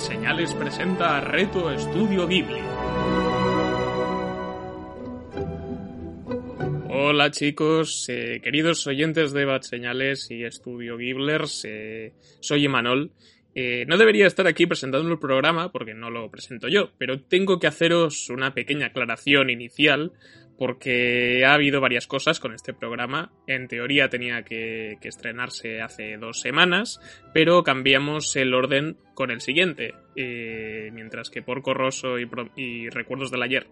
Señales presenta Reto Estudio Ghibli. Hola chicos, eh, queridos oyentes de Bad Señales y Estudio Ghiblers, eh, soy Emanol. Eh, no debería estar aquí presentando el programa porque no lo presento yo, pero tengo que haceros una pequeña aclaración inicial porque ha habido varias cosas con este programa. En teoría tenía que, estrenarse hace dos semanas, pero cambiamos el orden con el siguiente. Eh, mientras que Porco Rosso y, Recuerdos del Ayer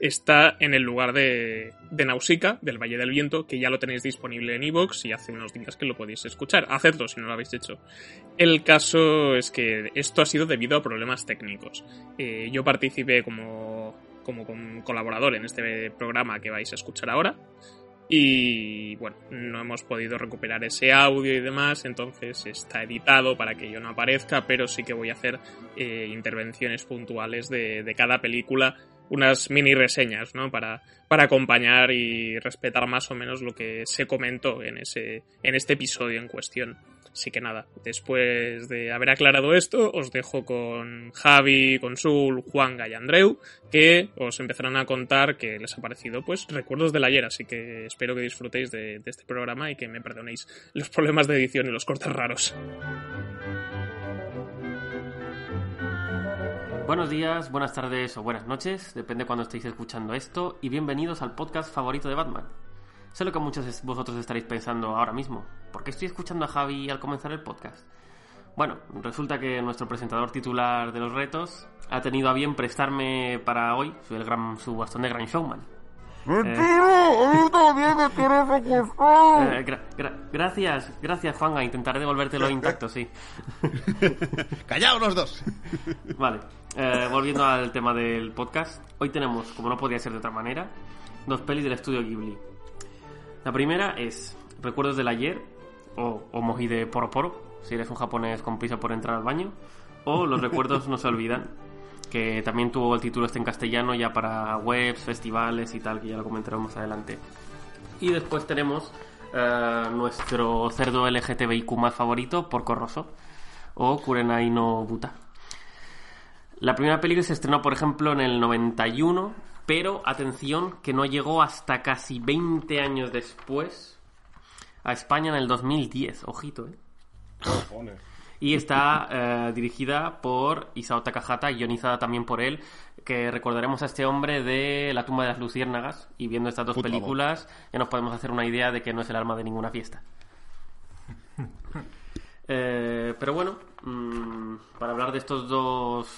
está en el lugar de, de Nausicaa, del Valle del Viento, que ya lo tenéis disponible en iVoox y hace unos días que lo podéis escuchar. Hacedlo si no lo habéis hecho. El caso es que esto ha sido debido a problemas técnicos. Eh, yo participé como como colaborador en este programa que vais a escuchar ahora. Y bueno, no hemos podido recuperar ese audio y demás, entonces está editado para que yo no aparezca, pero sí que voy a hacer eh, intervenciones puntuales de, de, cada película, unas mini reseñas, ¿no? Para, para acompañar y respetar más o menos lo que se comentó en, ese, en este episodio en cuestión. Así que nada, después de haber aclarado esto, os dejo con Javi, con Sul, Juanga y Andreu, que os empezarán a contar que les ha parecido pues recuerdos del ayer, así que espero que disfrutéis de, de este programa y que me perdonéis los problemas de edición y los cortes raros. Buenos días, buenas tardes o buenas noches, depende cuando estéis escuchando esto, y bienvenidos al podcast favorito de Batman. Sé lo que muchos de vosotros estaréis pensando ahora mismo. ¿Por qué estoy escuchando a Javi al comenzar el podcast? Bueno, resulta que nuestro presentador titular de los retos ha tenido a bien prestarme para hoy su, el gran, su bastón de Grand Showman. gracias, gracias Juanga, intentaré devolvértelo intacto, sí. Callaos los dos. Vale, eh, volviendo al tema del podcast, hoy tenemos, como no podía ser de otra manera, dos pelis del estudio Ghibli. La primera es Recuerdos del ayer o, o Moji de Poro Poro, si eres un japonés con prisa por entrar al baño, o Los recuerdos no se olvidan, que también tuvo el título este en castellano ya para webs, festivales y tal, que ya lo comentaremos más adelante. Y después tenemos eh, nuestro cerdo LGTBIQ más favorito, Porco Rosso, o Kurenai no Buta. La primera película se estrenó, por ejemplo, en el 91 pero atención que no llegó hasta casi 20 años después a España en el 2010, ojito, ¿eh? Y está eh, dirigida por Isao Takahata, guionizada también por él, que recordaremos a este hombre de La tumba de las luciérnagas, y viendo estas dos películas ya nos podemos hacer una idea de que no es el alma de ninguna fiesta. Eh, pero bueno, mm, para hablar de estos dos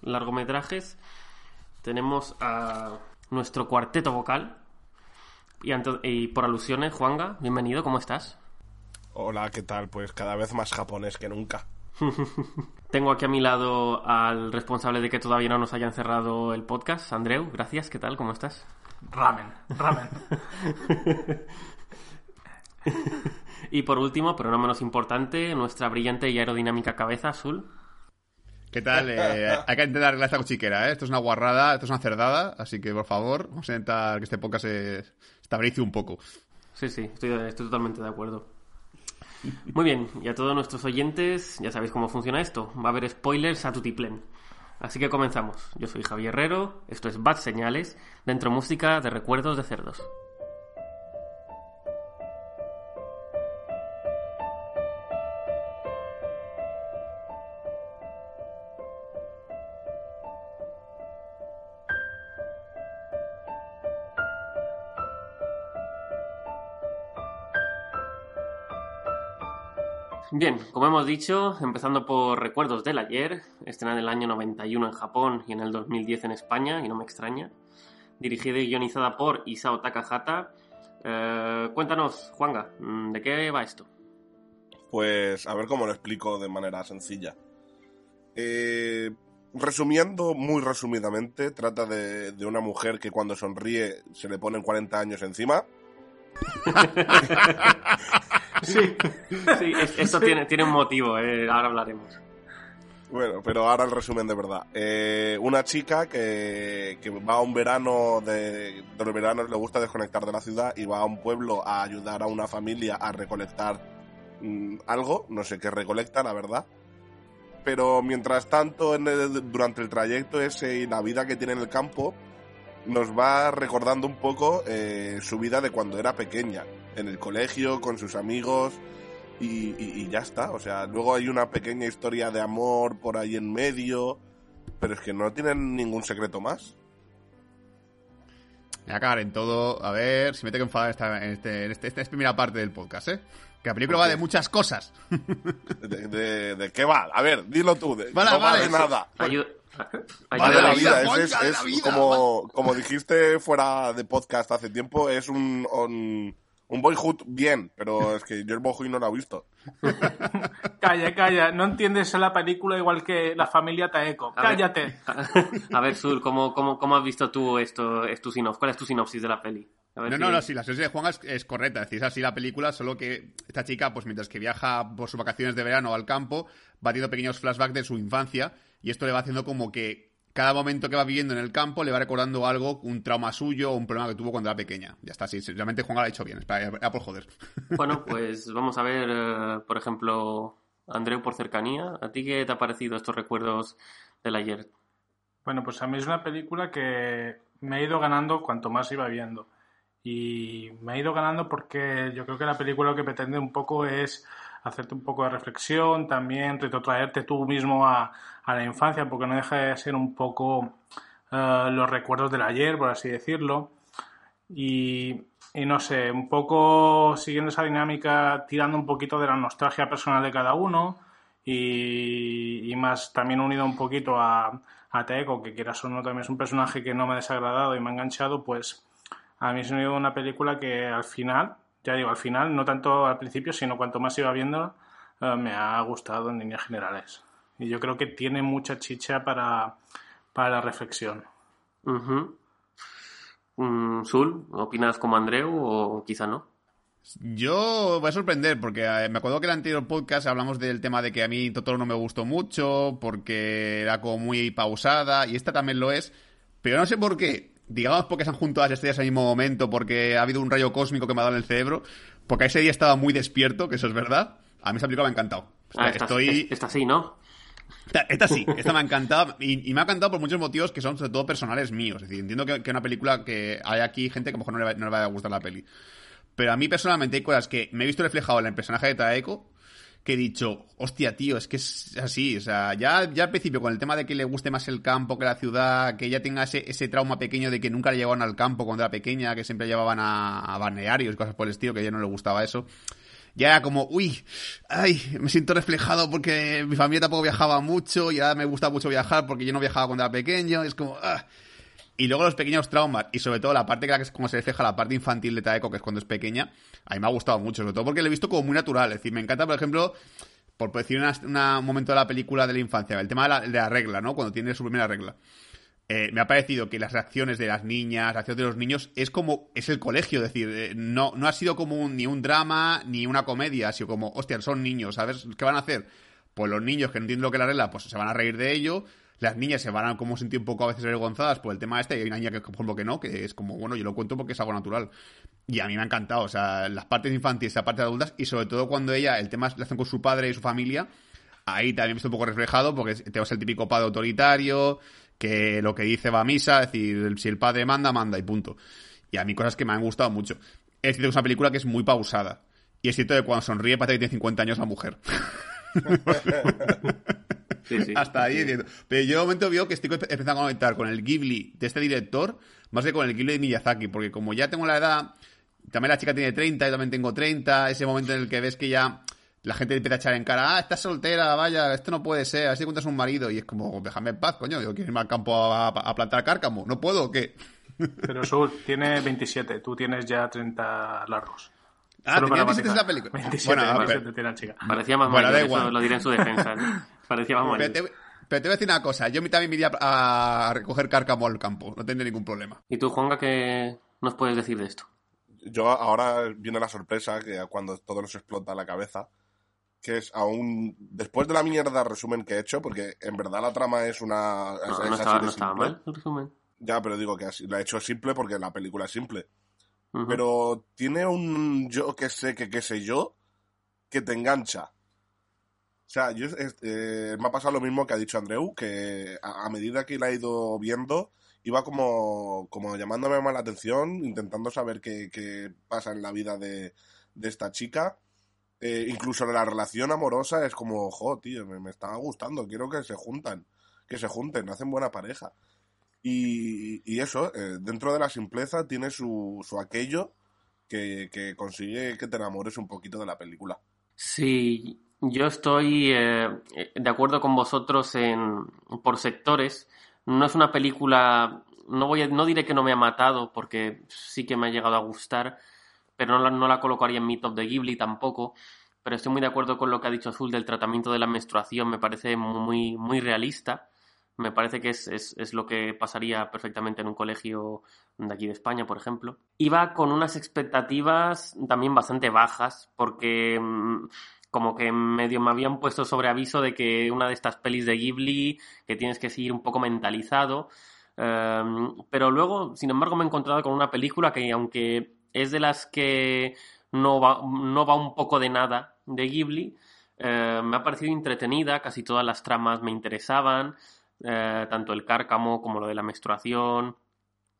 largometrajes, tenemos a nuestro cuarteto vocal. Y, por alusiones, Juanga, bienvenido, ¿cómo estás? Hola, ¿qué tal? Pues cada vez más japonés que nunca. Tengo aquí a mi lado al responsable de que todavía no nos hayan cerrado el podcast, Andreu. Gracias, ¿qué tal? ¿Cómo estás? Ramen, ramen. y por último, pero no menos importante, nuestra brillante y aerodinámica cabeza, Azul. ¿Qué tal? Eh, hay que intentar arreglar esta cochiquera, ¿eh? Esto es una guarrada, esto es una cerdada, así que por favor, vamos a intentar que este podcast se estabilice un poco. Sí, sí, estoy, estoy totalmente de acuerdo. Muy bien, y a todos nuestros oyentes, ya sabéis cómo funciona esto. Va a haber spoilers a tutiplén. Así que comenzamos. Yo soy Javier Herrero, esto es Bad Señales, dentro música de recuerdos de cerdos. Bien, como hemos dicho, empezando por Recuerdos del Ayer, estrenada en el año 91 en Japón y en el 2010 en España, y no me extraña, dirigida y guionizada por Isao Takahata. Eh, cuéntanos, Juanga, mm, ¿de qué va esto? Pues a ver cómo lo explico de manera sencilla. Eh, resumiendo muy resumidamente, trata de, de una mujer que cuando sonríe se le ponen 40 años encima. Sí, sí esto tiene, tiene un motivo, eh, ahora hablaremos. Bueno, pero ahora el resumen de verdad. Eh, una chica que, que, va a un verano, de, de los veranos le gusta desconectar de la ciudad y va a un pueblo a ayudar a una familia a recolectar mm, algo, no sé qué recolecta, la verdad. pero mientras tanto, en el- durante el trayecto ese y la vida que tiene en el campo, nos va recordando un poco eh, su vida de cuando era pequeña, en el colegio, con sus amigos, y, y- y ya está. O sea, luego hay una pequeña historia de amor por ahí en medio, pero es que no tienen ningún secreto más. Me voy a cagar en todo. A ver si me tengo que enfadar esta- en, este, en este- esta es primera parte del podcast, ¿eh? Que la película va de muchas cosas. ¿De, de- de qué va? A ver, dilo tú. de- Vale, no va vale, de sí. nada. Ayu- Va ayuda de la a- vida, es, es- es vida, como, como dijiste fuera de podcast hace tiempo, es un, un, un boyhood bien, pero es que yo el boyhood no lo he visto. Calla, calla. No entiendes la película igual que la familia Taeko. A ver. Cállate. A ver, Sul, ¿cómo, cómo, cómo has visto tú esto? Es tu sinopsis? ¿Cuál es tu sinopsis de la peli? A No, si- no, no, sí, la sinopsis de Juan es, es correcta. Es decir, es así la película, solo que esta chica, pues mientras que viaja por sus vacaciones de verano al campo, va teniendo pequeños flashbacks de su infancia y esto le va haciendo como que cada momento que va viviendo en el campo le va recordando algo, un trauma suyo o un problema que tuvo cuando era pequeña. Ya está, sí, realmente Juan lo ha hecho bien. Espera, era por joder. Bueno, pues vamos a ver, eh, por ejemplo, Andreu, por cercanía. ¿A ti qué te ha parecido estos recuerdos del ayer? Bueno, pues a mí es una película que me ha ido ganando cuanto más iba viendo. Y me ha ido ganando porque yo creo que la película lo que pretende un poco es hacerte un poco de reflexión, también retrotraerte tú mismo a, la infancia, porque no deja de ser un poco eh, los recuerdos del ayer, por así decirlo. Y, no sé, un poco siguiendo esa dinámica, tirando un poquito de la nostalgia personal de cada uno y, y más también unido un poquito a, a Taeko, que quieras o no, también es un personaje que no me ha desagradado y me ha enganchado, pues a mí es una película que al final, ya digo, al final, no tanto al principio, sino cuanto más iba viendo, eh, me ha gustado en líneas generales. Y yo creo que tiene mucha chicha para, para la reflexión. Ujú. Mm, Sul, ¿opinas como Andreu o quizá no? Yo voy a sorprender porque eh, me acuerdo que en el anterior podcast hablamos del tema de que a mí Totoro no me gustó mucho porque era como muy pausada y esta también lo es, pero no sé por qué. Digamos porque se han juntado las estrellas al mismo momento, porque ha habido un rayo cósmico que me ha dado en el cerebro, porque ese día estaba muy despierto, que eso es verdad. A mí esa película me ha encantado. O sea, Ah, esta, estoy... esta sí, ¿no? Esta, esta sí, esta me ha encantado y, y me ha encantado por muchos motivos que son sobre todo personales míos. Es decir, entiendo que, que una película que hay aquí gente que a lo mejor no le, va, no le va a gustar la peli. Pero a mí personalmente hay cosas que me he visto reflejado en el personaje de Taeko que he dicho, hostia, tío, es que es así. O sea, ya, ya al principio con el tema de que le guste más el campo que la ciudad, que ella tenga ese, ese trauma pequeño de que nunca le llevaban al campo cuando era pequeña, que siempre llevaban a, a balnearios y cosas por el estilo, que a ella no le gustaba eso ya era como, uy, ay, me siento reflejado porque mi familia tampoco viajaba mucho y ahora me gusta mucho viajar porque yo no viajaba cuando era pequeño, es como, ah. Y luego los pequeños traumas y sobre todo la parte que como se refleja la parte infantil de Taeko, que es cuando es pequeña, a mí me ha gustado mucho, sobre todo porque lo he visto como muy natural, es decir, me encanta, por ejemplo, por decir un momento de la película de la infancia, el tema de la, de la regla, ¿no? Cuando tiene su primera regla. Eh, me ha parecido que las reacciones de las niñas, las reacciones de los niños, es como, es el colegio, es decir, eh, no, no ha sido como un- ni un drama ni una comedia, ha sido como, hostia, son niños, ¿sabes qué van a hacer? Pues los niños que no entienden lo que es la regla, pues se van a reír de ello, las niñas se van a como sentir un poco a veces avergonzadas por el tema este, y hay una niña que, por ejemplo, que no, que es como, bueno, yo lo cuento porque es algo natural. Y a mí me ha encantado, o sea, las partes infantiles, la parte de adultas, y sobre todo cuando ella, el tema la hacen con su padre y su familia, ahí también estoy un poco reflejado porque tenemos el típico padre autoritario, que lo que dice va a misa, es decir, si el padre manda, manda y punto. Y a mí cosas que me han gustado mucho. Es cierto que es una película que es muy pausada. Y es cierto que cuando sonríe parece que tiene 50 años la mujer. Sí, sí. Hasta ahí entiendo. Pero yo de momento veo que estoy empezando a conectar con el Ghibli de este director más que con el Ghibli de Miyazaki. Porque como ya tengo la edad, también la chica tiene 30, yo también tengo 30, ese momento en el que ves que ya la gente empieza a echar en cara, ah, estás soltera, vaya, esto no puede ser, así cuentas un marido. Y es como, déjame en paz, coño, yo quiero irme al campo a, a plantar cárcamo. ¿No puedo o qué? Pero Sul tiene 27, tú tienes ya 30 largos. Ah, tenía 27 matizar. la película. 27, Bueno, ah, 27 pero- tiene la chica. Parecía más Bueno, mayor, eso lo diré en su defensa. ¿no? Parecía más Pero mayor. te, pero te voy a decir una cosa, yo también me iría a, a recoger cárcamo al campo, no tendría ningún problema. ¿Y tú, Juanga, qué nos puedes decir de esto? Yo ahora viene la sorpresa que cuando todo nos explota la cabeza, que es aún después de la mierda resumen que he hecho, porque en verdad la trama es una No, es no estaba, no mal el resumen. Ya, pero digo que así, la he hecho simple porque la película es simple. Pero tiene un yo que sé que qué sé yo que te engancha. O sea, yo, eh, me ha pasado lo mismo que ha dicho Andreu, que a, medida que la he ido viendo, iba como, como llamándome más la atención, intentando saber qué, qué pasa en la vida de, de esta chica. Eh, incluso la relación amorosa es como, jo, tío, me, me estaba gustando, quiero que se juntan, que se junten, hacen buena pareja. Y, y eso, eh, dentro de la simpleza tiene su, su aquello que, que consigue que te enamores un poquito de la película. Sí, yo estoy eh, de acuerdo con vosotros en, por sectores. No es una película, no, voy no diré que no me ha matado, porque sí que me ha llegado a gustar, pero no la, no la colocaría en mi top de Ghibli tampoco. Pero estoy muy de acuerdo con lo que ha dicho Azul del tratamiento de la menstruación, me parece muy, muy realista. Me parece que es, es, es, lo que pasaría perfectamente en un colegio de aquí de España, por ejemplo. Iba con unas expectativas también bastante bajas, porque mm, como que medio me habían puesto sobre aviso de que una de estas pelis de Ghibli, que tienes que seguir un poco mentalizado. Um, pero luego, sin embargo, me he encontrado con una película que, aunque es de las que no va, no va un poco de nada de Ghibli, eh, me ha parecido entretenida, casi todas las tramas me interesaban, eh, tanto el cárcamo como lo de la menstruación,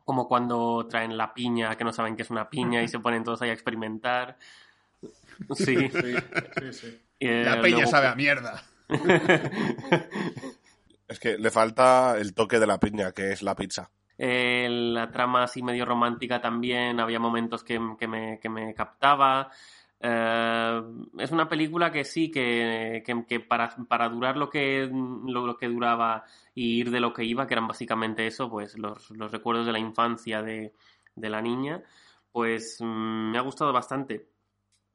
como cuando traen la piña, que no saben que es una piña y se ponen todos ahí a experimentar. Sí. sí, sí, eh, la luego... sabe a mierda. es que le falta el toque de la piña, que es la pizza. Eh, la trama así medio romántica también, había momentos que, que, me, que me, captaba. Eh, es una película que sí, que, que para, para, durar lo que, lo, que duraba y ir de lo que iba, que eran básicamente eso, pues los, los recuerdos de la infancia de, de la niña, pues mmm, me ha gustado bastante.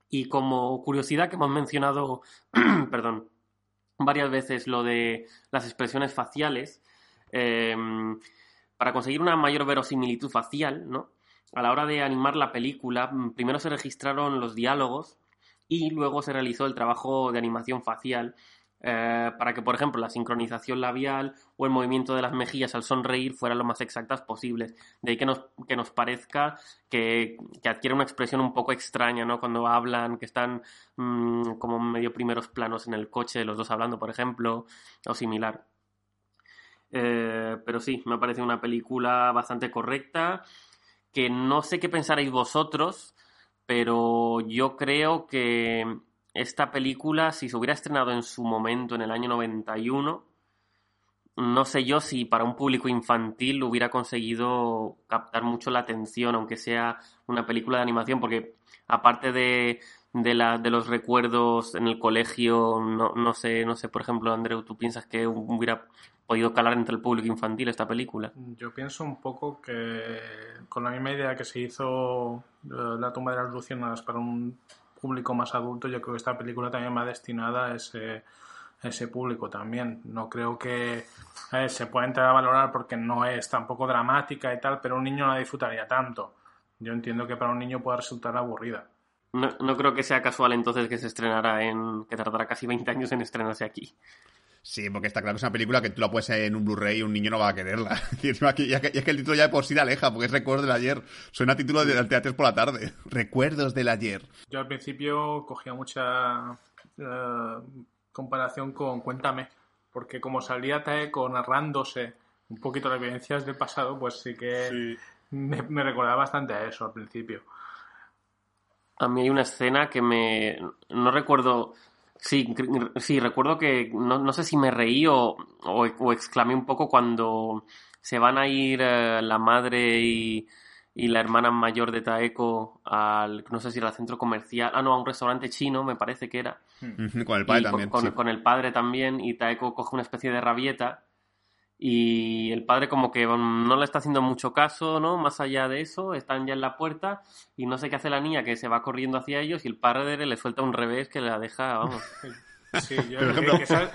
Y como curiosidad que hemos mencionado, perdón, varias veces lo de las expresiones faciales, eh, para conseguir una mayor verosimilitud facial, ¿no? A la hora de animar la película, primero se registraron los diálogos y luego se realizó el trabajo de animación facial eh, para que, por ejemplo, la sincronización labial o el movimiento de las mejillas al sonreír fueran lo más exactas posibles. De ahí que nos, que nos parezca que, que, adquiere una expresión un poco extraña, ¿no? Cuando hablan, que están mmm, como medio primeros planos en el coche, los dos hablando, por ejemplo, o similar. Eh, pero sí, me parece una película bastante correcta, que no sé qué pensaréis vosotros, pero yo creo que esta película, si se hubiera estrenado en su momento, en el año 91, no sé yo si para un público infantil hubiera conseguido captar mucho la atención, aunque sea una película de animación, porque aparte de, de, la, de los recuerdos en el colegio, no, no, sé, no sé, por ejemplo, Andreu, ¿tú piensas que hubiera podido calar entre el público infantil esta película? Yo pienso un poco que con la misma idea que se hizo uh, La tumba de las luciérnagas para un público más adulto, yo creo que esta película también va destinada a ese, ese público también. No creo que eh, se pueda entrar a valorar porque no es tampoco dramática y tal, pero un niño no la disfrutaría tanto. Yo entiendo que para un niño pueda resultar aburrida. No, no creo que sea casual entonces que se estrenara en. que tardará casi 20 años en estrenarse aquí. Sí, porque está claro que es una película que tú la puedes en un Blu-ray y un niño no va a quererla. Y es, que, es que el título ya de por sí la aleja, porque es Recuerdos del ayer. Suena título del teatro por la tarde. Recuerdos del ayer. Yo al principio cogía mucha uh, comparación con Cuéntame, porque como salía Taeko narrándose un poquito las vivencias del pasado, pues sí que sí. Me, me recordaba bastante a eso al principio. A mí hay una escena que me... no recuerdo Sí, sí, recuerdo que no, no sé si me reí o, o, o, exclamé un poco cuando se van a ir eh, la madre y, y, la hermana mayor de Taeko al, no sé si era al centro comercial, ah, no, a un restaurante chino, me parece que era. Con el padre también. Con, sí. con, el padre también, y Taeko coge una especie de rabieta y el padre como que no le está haciendo mucho caso, ¿no? Más allá de eso, están ya en la puerta y no sé qué hace la niña que se va corriendo hacia ellos y el padre le suelta un revés que la deja, vamos. Sí, yo creo que esa,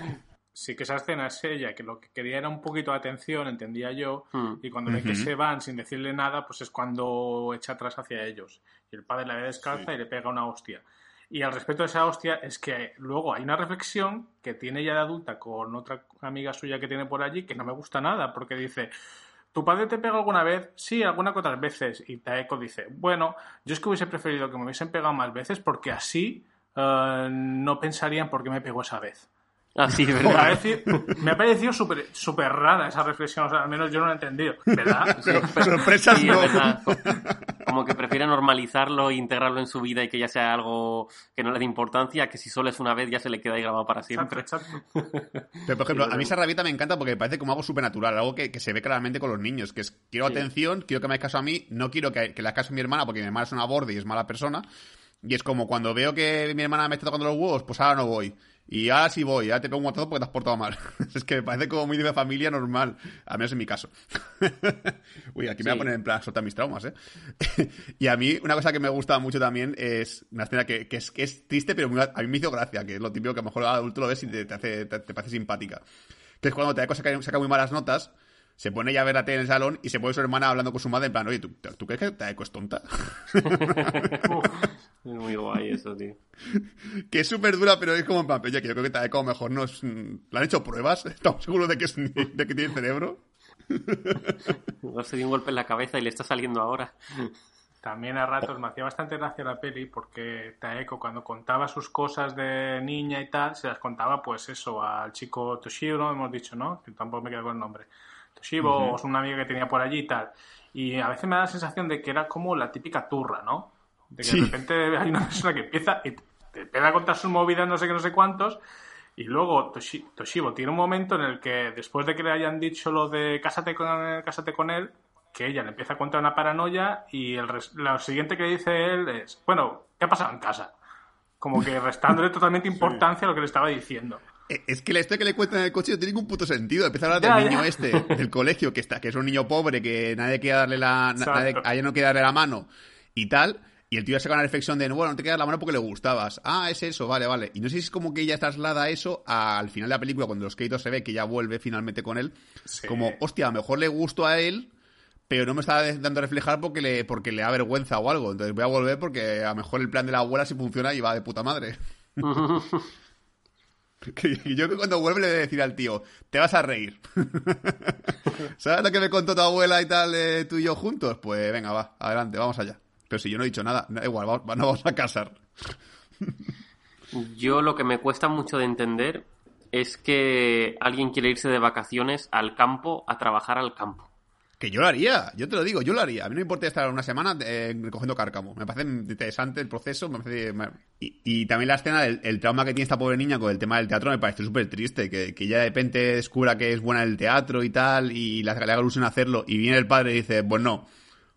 sí que esa escena es ella, que lo que quería era un poquito de atención, entendía yo, Hmm. mm. y cuando ve uh -huh. que se van sin decirle nada, pues es cuando echa atrás hacia ellos. Y el padre la ve descalza sí. y le pega una hostia. Y al respecto de esa hostia es que luego hay una reflexión que tiene ya de adulta con otra amiga suya que tiene por allí que no me gusta nada porque dice, ¿tu padre te pega alguna vez? Sí, alguna que otras veces. Y Taeko dice, bueno, yo es que hubiese preferido que me hubiesen pegado más veces porque así uh, no pensarían por qué me pegó esa vez. Ah, sí, Me ha ¿verdad? parecido, me ha parecido súper súper rara esa reflexión, o sea, al menos yo no la he entendido, ¿verdad? Sorpresas Sí, no. es verdad. Como que prefiere normalizarlo e integrarlo en su vida y que ya sea algo que no le dé importancia, que si solo es una vez ya se le queda ahí grabado para siempre. Exacto, exacto. Pero, por ejemplo, a mí esa rabieta me encanta porque me parece como algo supernatural, algo que, que se ve claramente con los niños, que es, quiero Sí. atención, quiero que me hagas caso a mí, no quiero que, que le hagas caso a mi hermana porque mi hermana es una borde y es mala persona. Y es como cuando veo que mi hermana me está tocando los huevos, pues ahora no voy. Y ahora sí voy, ahora te pego un guantazo porque te has portado mal. es que me parece como muy de familia normal, al menos en mi caso. Uy, aquí me voy Sí. a poner en plan soltar mis traumas, ¿eh? y a mí, una cosa que me gusta mucho también es una escena que, que es, que es triste, pero muy- a mí me hizo gracia, que es lo típico que a lo mejor al adulto lo ves y te, te hace, te, te parece simpática. Que es cuando Taeko saca, saca muy malas notas, se pone ya a ver la tele en el salón y se pone su hermana hablando con su madre en plan, oye, ¿tú, ¿tú crees que Taeko es tonta? Es muy guay eso, tío. que es súper dura, pero es como en plan, oye, que yo creo que Taeko a lo mejor no es... mm, ¿Le han hecho pruebas? ¿Estamos seguros de que, es, de que tiene cerebro? Igual se dio un golpe en la cabeza y le está saliendo ahora. También a ratos me hacía bastante gracia la peli porque Taeko cuando contaba sus cosas de niña y tal, se las contaba pues eso al chico Toshiro, ¿no? hemos dicho, ¿no? Que tampoco me quedo con el nombre. Toshibo, o es una amiga que tenía por allí y tal. Y a veces me da la sensación de que era como la típica turra, ¿no? De que Sí. de repente hay una persona que empieza y te empieza a contar sus movidas, no sé qué, no sé cuántos, y luego Toshi- Toshibo tiene un momento en el que después de que le hayan dicho lo de cásate con él, cásate con él, que ella le empieza a contar una paranoia y el lo siguiente que dice él es, bueno, ¿qué ha pasado en casa? Como que restándole totalmente importancia a lo que le estaba diciendo. Eh, Es que la historia que le cuentan en el coche no tiene ningún puto sentido. Empieza a hablar del ya. niño este, del colegio, que está, que es un niño pobre, que nadie quiere darle la, na- nadie- a ella no quiere darle la mano y tal. Y el tío saca una reflexión de, bueno, no te quedas la mano porque le gustabas. Ah, es eso, vale, vale. Y no sé si es como que ella traslada eso al final de la película, cuando los créditos se ve que ya vuelve finalmente con él. Sí. Como, hostia, a lo mejor le gustó a él, pero no me está dando a reflejar porque le, porque le da vergüenza o algo. Entonces voy a volver porque a lo mejor el plan de la abuela sí funciona y va de puta madre. Yo que cuando vuelve le voy a decir al tío, te vas a reír. ¿Sabes lo que me contó tu abuela y tal, eh, tú y yo juntos? Pues venga, va, adelante, vamos allá. Pero si yo no he dicho nada, da igual, vamos, no vamos a casar. Yo lo que me cuesta mucho de entender es que alguien quiere irse de vacaciones al campo a trabajar al campo. Que yo lo haría, yo te lo digo, yo lo haría. A mí no me importa estar una semana eh, recogiendo cárcamo. Me parece interesante el proceso. Me parece, y, y también la escena del el trauma que tiene esta pobre niña con el tema del teatro me parece súper triste. Que, que ella de repente descubra que es buena en el teatro y tal, y la, le haga ilusión hacerlo, y viene el padre y dice, pues no.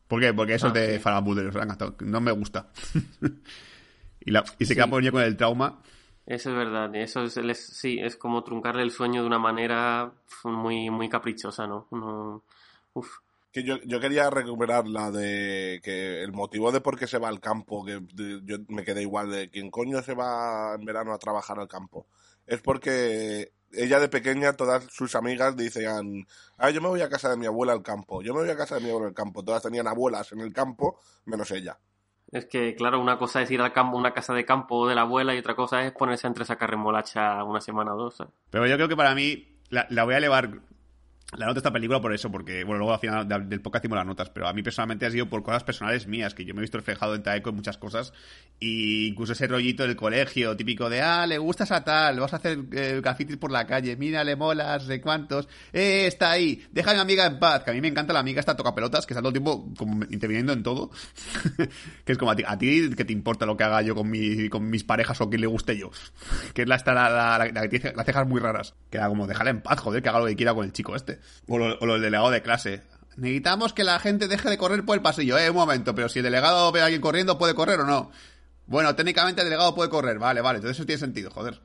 ¿Por qué? Porque eso Ah, es de sí. No me gusta. y, la- y se queda Sí. niña con el trauma. Eso es verdad, eso es, es- sí, es como truncarle el sueño de una manera muy, muy caprichosa, ¿no? No- uf. Que yo, yo quería recuperar la de que el motivo de por qué se va al campo, que de- yo me quedé igual de quién coño se va en verano a trabajar al campo. Es porque ella de pequeña, todas sus amigas decían, ah, yo me voy a casa de mi abuela al campo, yo me voy a casa de mi abuela al campo. Todas tenían abuelas en el campo, menos ella. Es que, claro, una cosa es ir al campo, una casa de campo de la abuela y otra cosa es ponerse entre sacar remolacha una semana o dos. Pero yo creo que para mí la, la voy a elevar la nota esta película por eso, porque, bueno, luego al final de- del podcast hacemos las notas, pero a mí personalmente ha sido por cosas personales mías, que yo me he visto reflejado en Taeko en muchas cosas, y incluso ese rollito del colegio, típico de, ah, le gustas a tal, vas a hacer eh, grafitis por la calle, mira, le molas, de cuántos, eh, está ahí, deja a mi amiga en paz, que a mí me encanta la amiga esta toca pelotas, que está todo el tiempo como interviniendo en todo, que es como a ti, a ti que te importa lo que haga yo con, mi, con mis parejas o que le guste yo, que es la, esta, la, la- la que tiene las cejas muy raras, que era como, déjala en paz, joder, que haga lo que quiera con el chico este, o lo, o lo del delegado de clase. Necesitamos que la gente deje de correr por el pasillo, eh, un momento, pero si el delegado ve a alguien corriendo, ¿puede correr o no? Bueno, técnicamente el delegado puede correr, vale, vale, entonces eso tiene sentido, joder.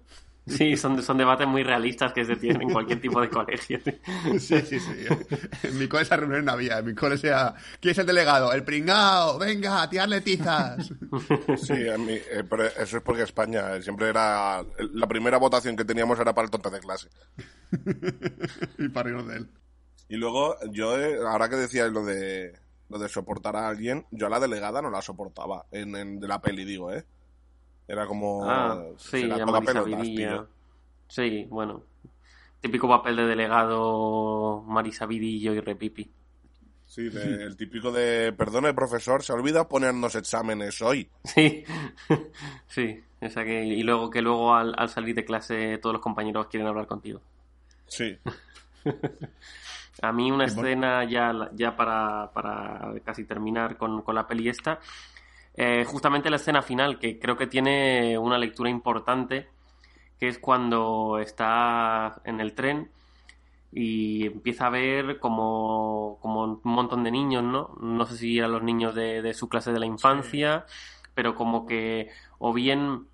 Sí, son, son debates muy realistas que se tienen en cualquier tipo de colegio. Sí, sí, sí. En mi cole esa reunión no había. En mi cole sea, ¿quién es el delegado? El pringao, venga, a tirarle tizas. Sí, a mí, eh, pero eso es porque España siempre era. La primera votación que teníamos era para el tonta de clase. y para reírnos de él. Y luego, yo, eh, ahora que decías lo de, lo de soportar a alguien, yo a la delegada no la soportaba. En, en- de la peli, digo, ¿eh? Era como. Ah, sí, Marisa. Sí, bueno. Típico papel de delegado Marisa Vidillo y Repipi. Sí, de- el típico de, perdone profesor, se olvida ponernos exámenes hoy. Sí, sí, o sea que, y luego que luego al, al salir de clase todos los compañeros quieren hablar contigo. Sí. A mí una escena ya, ya para, para casi terminar con, con la peli esta, eh, justamente la escena final, que creo que tiene una lectura importante, que es cuando está en el tren y empieza a ver como, como un montón de niños, ¿no? No sé si eran los niños de, de su clase de la infancia, pero como que o bien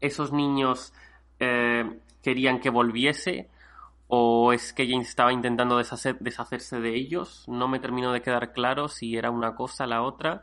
esos niños eh, querían que volviese o es que ella estaba intentando deshacer- deshacerse de ellos. No me terminó de quedar claro si era una cosa la otra,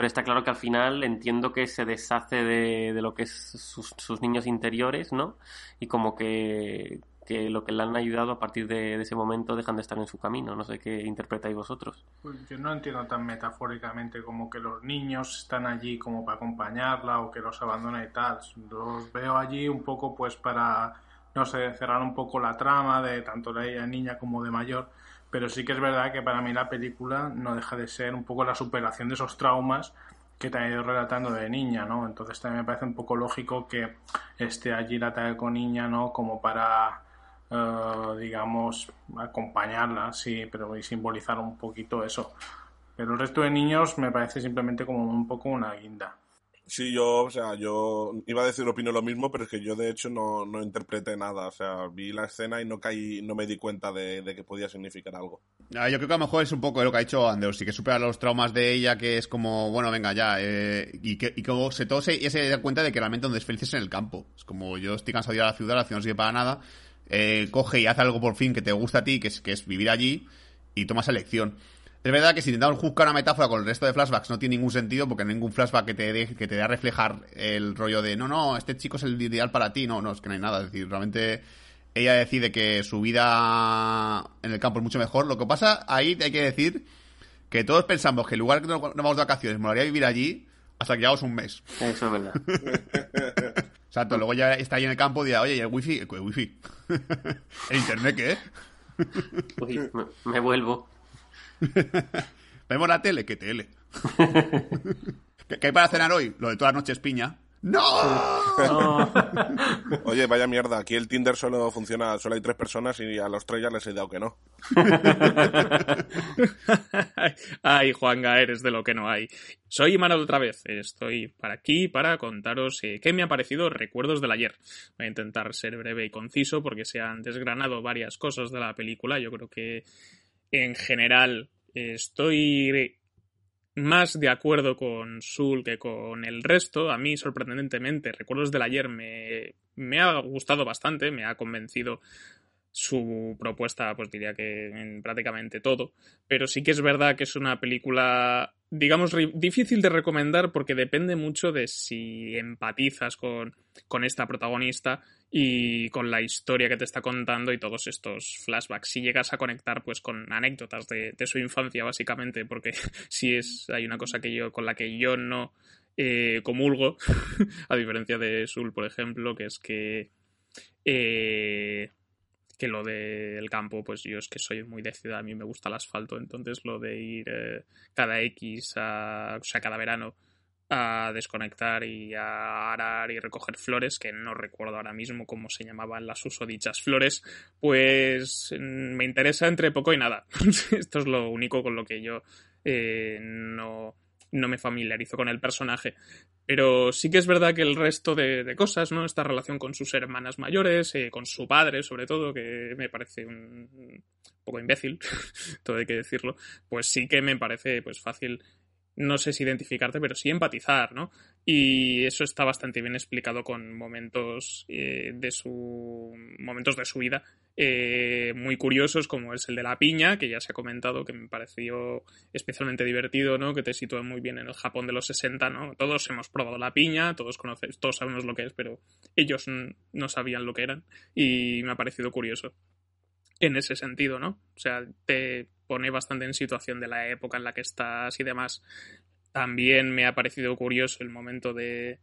pero está claro que al final entiendo que se deshace de, de lo que es sus, niños interiores, ¿no? Y como que, que lo que le han ayudado a partir de, de ese momento dejan de estar en su camino. No sé qué interpretáis vosotros. Pues yo no entiendo tan metafóricamente como que los niños están allí como para acompañarla o que los abandona y tal. Los veo allí un poco pues para, no sé, cerrar un poco la trama de tanto de ella niña como de mayor. Pero sí que es verdad que para mí la película no deja de ser un poco la superación de esos traumas que te ha ido relatando de niña, ¿no? Entonces también me parece un poco lógico que esté allí la con niña, ¿no? Como para eh, digamos, acompañarla, sí, pero y simbolizar un poquito eso. Pero el resto de niños me parece simplemente como un poco una guinda. Sí, yo, o sea, yo iba a decir opino lo mismo, pero es que yo de hecho no, no interpreté nada. O sea, vi la escena y no caí, no me di cuenta de, de que podía significar algo. Ah, yo creo que a lo mejor es un poco lo que ha dicho Andrew, sí que supera los traumas de ella, que es como, bueno, venga, ya, eh, y que y como se todo se, ella se da cuenta de que realmente donde es feliz es en el campo. Es como, yo estoy cansado de ir a la ciudad, la ciudad no sirve para nada, eh, coge y hace algo por fin que te gusta a ti, que es, que es vivir allí, y tomas elección. Es verdad que si intentamos juzgar una metáfora con el resto de flashbacks no tiene ningún sentido, porque no hay ningún flashback que te dé, que te dé a reflejar el rollo de, no, no, este chico es el ideal para ti, no, no, es que no hay nada, es decir, realmente ella decide que su vida en el campo es mucho mejor. Lo que pasa ahí hay que decir que todos pensamos que el lugar que nos vamos de vacaciones molaría vivir allí hasta que llevamos un mes. Eso es verdad. Exacto, luego ya está ahí en el campo y dirá, oye, ¿y el wifi? ¿El wifi? ¿El internet qué? Uy, me, me vuelvo. ¿Vemos la tele? ¿Qué tele? ¿Qué, qué hay para cenar hoy? Lo de todas las noches piña. ¡No! No. Oye, vaya mierda, aquí el Tinder solo funciona, solo hay tres personas y a los tres ya les he dado que no. Ay, Juanga, eres de lo que no hay. Soy Imanol otra vez. Estoy para aquí para contaros eh, qué me ha parecido Recuerdos del ayer. Voy a intentar ser breve y conciso porque se han desgranado varias cosas de la película. Yo creo que en general estoy más de acuerdo con Sul que con el resto. A mí, sorprendentemente, Recuerdos del ayer me, ha gustado bastante, me ha convencido su propuesta, pues diría que en prácticamente todo. Pero sí que es verdad que es una película, digamos, difícil de recomendar porque depende mucho de si empatizas con, con esta protagonista y con la historia que te está contando y todos estos flashbacks. Si llegas a conectar pues con anécdotas de, su infancia, básicamente, porque si es, hay una cosa que yo, con la que yo no eh, comulgo, a diferencia de Sul, por ejemplo, que es que eh, que lo del campo, pues yo es que soy muy de ciudad, a mí me gusta el asfalto, entonces lo de ir eh, cada X, a, o sea, cada verano a desconectar y a arar y recoger flores, que no recuerdo ahora mismo cómo se llamaban las usodichas flores, pues mm, me interesa entre poco y nada. Esto es lo único con lo que yo eh, no, no me familiarizo con el personaje. Pero sí que es verdad que el resto de, de cosas, ¿no? Esta relación con sus hermanas mayores, eh, con su padre, sobre todo, que me parece un, un poco imbécil, todo hay que decirlo, pues sí que me parece pues fácil, no sé si identificarte, pero sí empatizar, ¿no? Y eso está bastante bien explicado con momentos eh, de su momentos de su vida eh, muy curiosos, como es el de la piña, que ya se ha comentado, que me pareció especialmente divertido, ¿no? Que te sitúa muy bien en el Japón de los 60, ¿no? Todos hemos probado la piña, todos conocemos, todos sabemos lo que es, pero ellos no sabían lo que eran y me ha parecido curioso en ese sentido, ¿no? O sea, te pone bastante en situación de la época en la que estás y demás. También me ha parecido curioso el momento de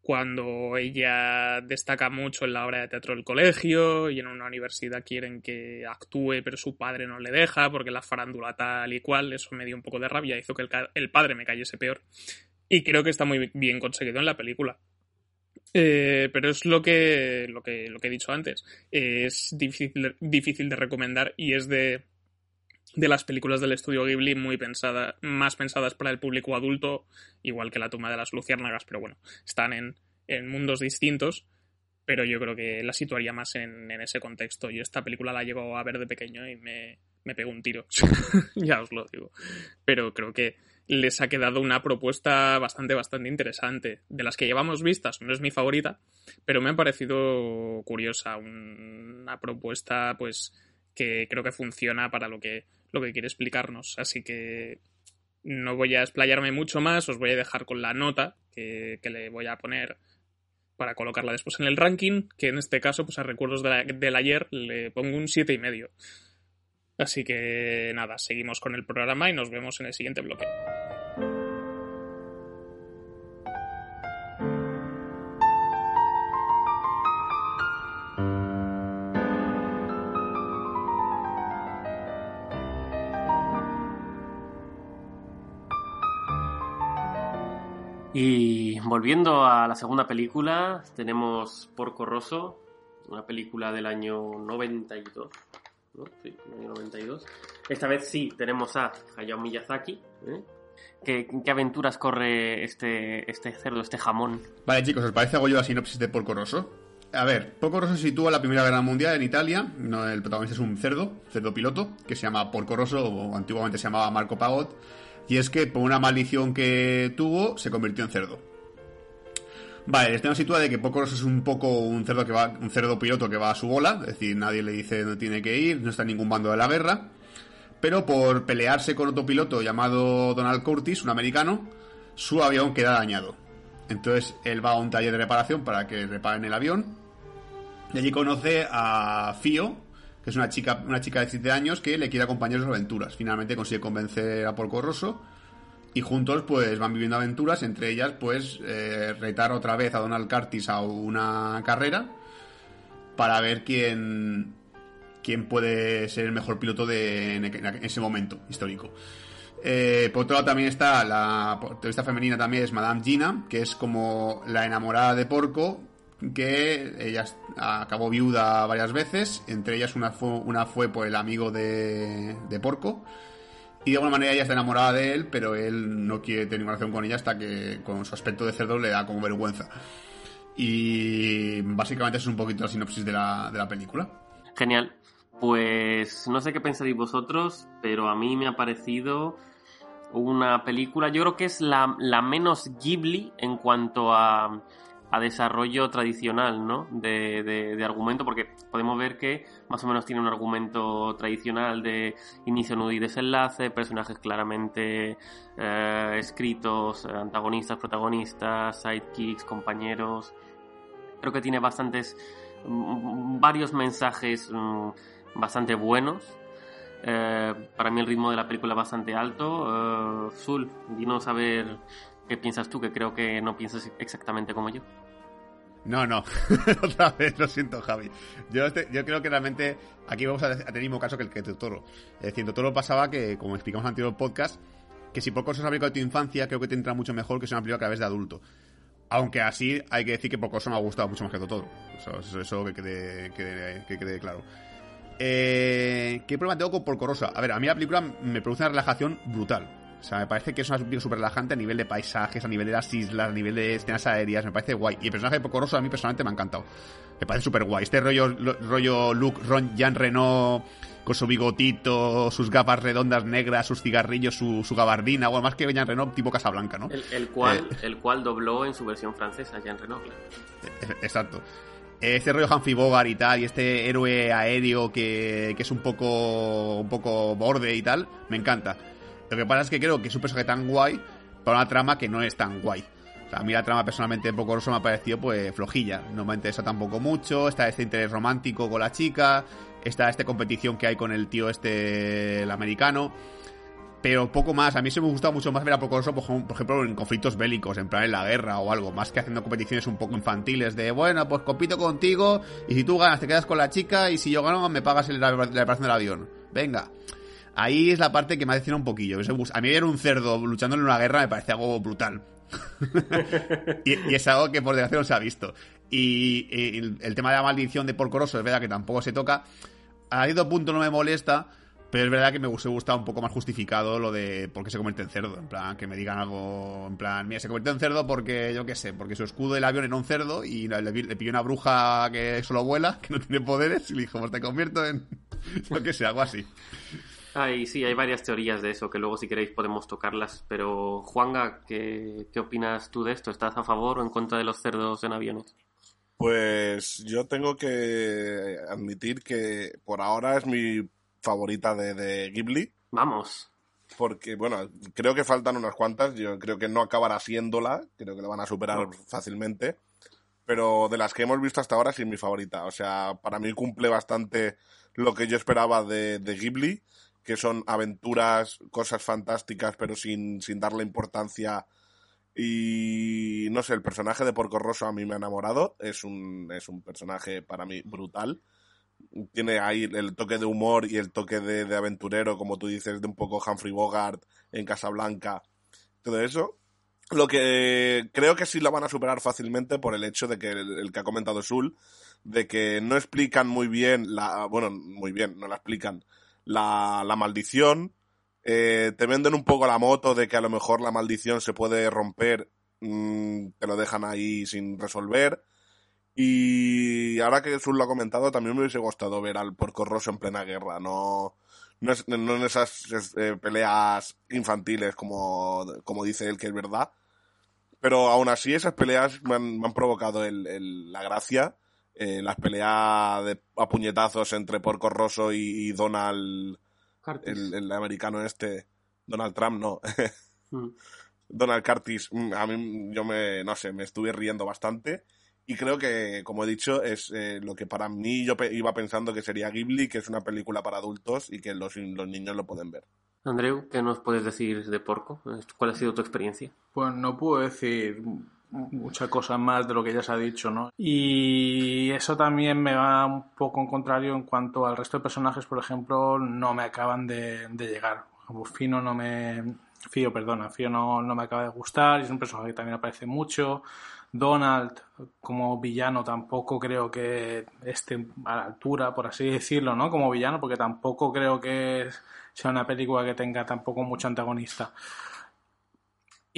cuando ella destaca mucho en la obra de teatro del colegio y en una universidad quieren que actúe pero su padre no le deja porque la farándula tal y cual, eso me dio un poco de rabia, hizo que el, el padre me cayese peor y creo que está muy bien conseguido en la película. Eh, pero es lo que, lo que, lo que he dicho antes. Es difícil, difícil de recomendar y es de, de las películas del estudio Ghibli muy pensada, más pensadas para el público adulto, igual que La tumba de las luciérnagas, pero bueno, están en, en mundos distintos, pero yo creo que la situaría más en, en, ese contexto. Yo esta película la llego a ver de pequeño y me, me pegó un tiro, ya os lo digo. Pero creo que les ha quedado una propuesta bastante, bastante interesante. De las que llevamos vistas, no es mi favorita, pero me ha parecido curiosa. Una propuesta, pues, que creo que funciona para lo que, lo que quiere explicarnos. Así que no voy a explayarme mucho más, os voy a dejar con la nota que, que le voy a poner para colocarla después en el ranking, que en este caso, pues a recuerdos de la, del ayer, le pongo un siete y medio. Así que nada, seguimos con el programa y nos vemos en el siguiente bloque. Y volviendo a la segunda película, tenemos Porco Rosso, una película del año 92. ¿no? Sí, año 92. Esta vez sí tenemos a Hayao Miyazaki. ¿eh? ¿Qué, ¿Qué, aventuras corre este, este cerdo, este jamón? Vale, chicos, ¿os parece hago yo la sinopsis de Porco Rosso? A ver, Porco Rosso se sitúa la Primera Guerra Mundial en Italia. El protagonista es un cerdo, cerdo piloto, que se llama Porco Rosso, o antiguamente se llamaba Marco Pagot. Y es que por una maldición que tuvo, se convirtió en cerdo. Vale, el tema sitúa de que Porco Rosso es un poco un cerdo que va, un cerdo piloto que va a su bola, es decir, nadie le dice dónde tiene que ir, no está en ningún bando de la guerra. Pero por pelearse con otro piloto llamado Donald Curtis, un americano, su avión queda dañado. Entonces él va a un taller de reparación para que reparen el avión. Y allí conoce a Fio, es una chica, una chica de 7 años que le quiere acompañar sus aventuras. Finalmente consigue convencer a Porco Rosso y juntos pues van viviendo aventuras, entre ellas pues eh, retar otra vez a Donald Curtis a una carrera para ver quién quién puede ser el mejor piloto de en ese momento histórico. Eh, por otro lado también está la protagonista femenina también es Madame Gina, que es como la enamorada de Porco, que ella acabó viuda varias veces, entre ellas una fue, una fue por el amigo de, de Porco, y de alguna manera ella está enamorada de él, pero él no quiere tener ninguna relación con ella hasta que con su aspecto de cerdo le da como vergüenza. Y básicamente es un poquito la sinopsis de la, de la película. Genial. Pues no sé qué pensaréis vosotros, pero a mí me ha parecido una película, yo creo que es la, la menos Ghibli en cuanto a, a desarrollo tradicional, ¿no? De, argumento, porque podemos ver que más o menos tiene un argumento tradicional de inicio, nudo y desenlace, personajes claramente eh, escritos, antagonistas, protagonistas, sidekicks, compañeros. Creo que tiene bastantes, varios mensajes mmm, bastante buenos. Eh, para mí el ritmo de la película bastante alto. Uh, Zul, dinos a ver qué piensas tú, que creo que no piensas exactamente como yo. No, no, otra vez, lo siento, Javi. Yo, te, yo creo que realmente aquí vamos a, tener el mismo caso que el que Totoro. Es decir, Totoro pasaba que, como explicamos en el anterior podcast, que si por cosas película de tu infancia, creo que te entra mucho mejor que sea una película que a través de adulto. Aunque así hay que decir que por me ha gustado mucho más que Totoro. Eso, eso, eso que, quede, que, que quede claro. Eh, ¿Qué problema tengo con Porco Rosso? A ver, a mí la película me produce una relajación brutal. O sea, me parece que es una película súper relajante a nivel de paisajes, a nivel de las islas, a nivel de escenas aéreas. Me parece guay. Y el personaje de Porco Rosso a mí personalmente me ha encantado. Me parece súper guay. Este rollo, lo, rollo Luke, Ron, Jean Reno con su bigotito, sus gafas redondas negras, sus cigarrillos, su, su gabardina, o más que Jean Reno tipo Casablanca, ¿no? El, el cual, eh, el cual dobló en su versión francesa Jean Reno, claro. Exacto este rollo Humphrey Bogart y tal, y este héroe aéreo que, que, es un poco, un poco borde y tal, me encanta. Lo que pasa es que creo que es un personaje tan guay para una trama que no es tan guay. A mí la trama personalmente un poco roso me ha parecido pues flojilla. No me interesa tampoco mucho. Está este interés romántico con la chica. Está esta competición que hay con el tío este, el americano. pero poco más. A mí se me gusta mucho más ver a Porco Rosso, por ejemplo, en conflictos bélicos, en plan en la guerra o algo, más que haciendo competiciones un poco infantiles de, bueno, pues compito contigo y si tú ganas te quedas con la chica y si yo gano me pagas la reparación del avión. Venga. Ahí es la parte que me ha decidido un poquillo. A mí ver un cerdo luchando en una guerra me parece algo brutal. y, es algo que por desgracia no se ha visto. Y, el, tema de la maldición de Porco Rosso es verdad que tampoco se toca. A cierto punto no me molesta, pero es verdad que me hubiese gustado un poco más justificado lo de por qué se convierte en cerdo. En plan, que me digan algo. En plan, mira, se convirtió en cerdo porque, yo qué sé, porque su escudo del avión era un cerdo y le, le pilló una bruja que solo vuela, que no tiene poderes, y le dijo, pues te convierto en. Yo qué sé, algo así. Ay, sí, hay varias teorías de eso que luego, si queréis, podemos tocarlas. Pero, Juanga, ¿qué, ¿qué opinas tú de esto? ¿Estás a favor o en contra de los cerdos en aviones? Pues yo tengo que admitir que por ahora es mi favorita de, Ghibli. Vamos. Porque, bueno, creo que faltan unas cuantas. Yo creo que no acabará siéndola. Creo que la van a superar fácilmente. Pero de las que hemos visto hasta ahora, sí es mi favorita. O sea, para mí cumple bastante lo que yo esperaba de, de Ghibli, que son aventuras, cosas fantásticas, pero sin, sin darle importancia y no sé, el personaje de Porco Rosso a mí me ha enamorado. Es un, es un personaje para mí brutal. Tiene ahí el toque de humor y el toque de, aventurero, como tú dices, de un poco Humphrey Bogart en Casablanca. Todo eso. Lo que creo que sí la van a superar fácilmente por el hecho de que el, que ha comentado Sul, de que no explican muy bien la, bueno, muy bien, no la explican, la, la maldición, eh, te venden un poco la moto de que a lo mejor la maldición se puede romper, mm, te lo dejan ahí sin resolver. Y ahora que Jesús lo ha comentado, también me hubiese gustado ver al Porco Rosso en plena guerra, no, no, en esas eh, peleas infantiles como, como dice él que es verdad. Pero aún así esas peleas me han, provocado la gracia. Eh, las peleas de, a puñetazos entre Porco Rosso y Donald el, americano este, Donald Trump, no. Mm. Donald Curtis, mm, a mí yo me, no sé, me estuve riendo bastante. Y creo que, como he dicho, es eh, lo que para mí yo iba pensando que sería Ghibli, que es una película para adultos y que los, los niños lo pueden ver. Andreu, ¿qué nos puedes decir de Porco? ¿Cuál ha sido tu experiencia? Pues no puedo decir muchas cosas más de lo que ya se ha dicho, ¿no? Y eso también me va un poco en contrario en cuanto al resto de personajes, por ejemplo, no me acaban de, llegar. Como Fino no me... Fío, perdona, Fío no, no me acaba de gustar, y es un personaje que también aparece mucho. Donald como villano tampoco creo que esté a la altura, por así decirlo, ¿no? Como villano, porque tampoco creo que sea una película que tenga tampoco mucho antagonista.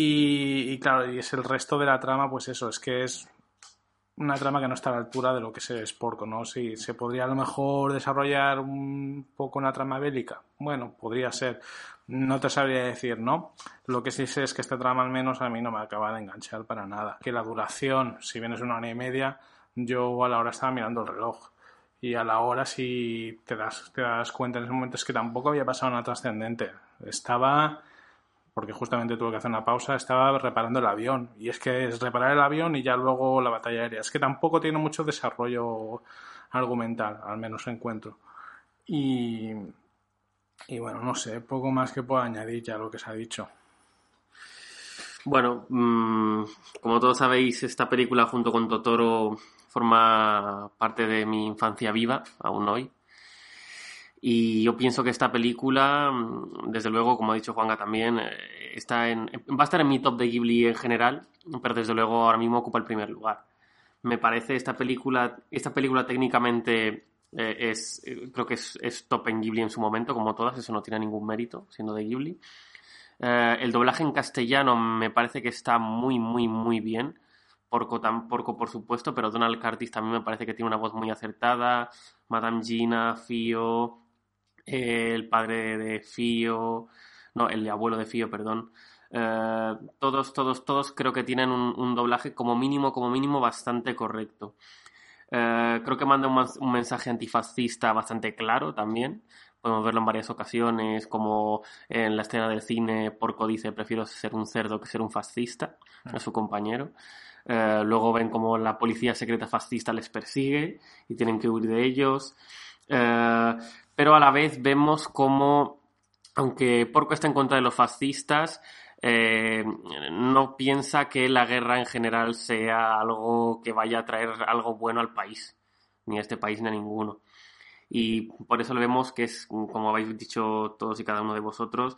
Y, claro, y es el resto de la trama, pues eso, es que es una trama que no está a la altura de lo que es Porco, ¿no? Si se podría a lo mejor desarrollar un poco una trama bélica, bueno, podría ser. No te sabría decir, ¿no? Lo que sí sé es que esta trama al menos a mí no me acaba de enganchar para nada. Que la duración, si bien es una hora y media, yo a la hora estaba mirando el reloj. Y a la hora, si te das, te das cuenta en ese momento, es que tampoco había pasado nada trascendente. Estaba porque justamente tuve que hacer una pausa, estaba reparando el avión. Y es que es reparar el avión y ya luego la batalla aérea. Es que tampoco tiene mucho desarrollo argumental, al menos encuentro. Y, bueno, no sé, poco más que puedo añadir ya lo que se ha dicho. Bueno, mm, como todos sabéis, esta película junto con Totoro forma parte de mi infancia viva, aún hoy. Y yo pienso que esta película, mm, desde luego, como ha dicho Juanga también, eh, está en, va a estar en mi top de Ghibli en general, pero desde luego ahora mismo ocupa el primer lugar. Me parece esta película, esta película técnicamente eh, es, eh, creo que es, top en Ghibli en su momento, como todas, eso no tiene ningún mérito, siendo de Ghibli. el doblaje en castellano me parece que está muy, muy, muy bien. Porco, tan, porco, por supuesto, pero Donald Curtis también me parece que tiene una voz muy acertada. Madame Gina, Fio, el padre de Fío, no, el abuelo de Fío, perdón. Eh, todos, todos, todos creo que tienen un, doblaje como mínimo, como mínimo bastante correcto. Eh, creo que manda un, mensaje antifascista bastante claro también. Podemos verlo en varias ocasiones, como en la escena del cine, Porco dice, prefiero ser un cerdo que ser un fascista, a mm. su compañero. Eh, luego ven como la policía secreta fascista les persigue y tienen que huir de ellos pero a la vez vemos cómo aunque Porco está en contra de los fascistas, eh, no piensa que la guerra en general sea algo que vaya a traer algo bueno al país, ni a este país ni a ninguno. Y por eso le vemos que es, como habéis dicho todos y cada uno de vosotros,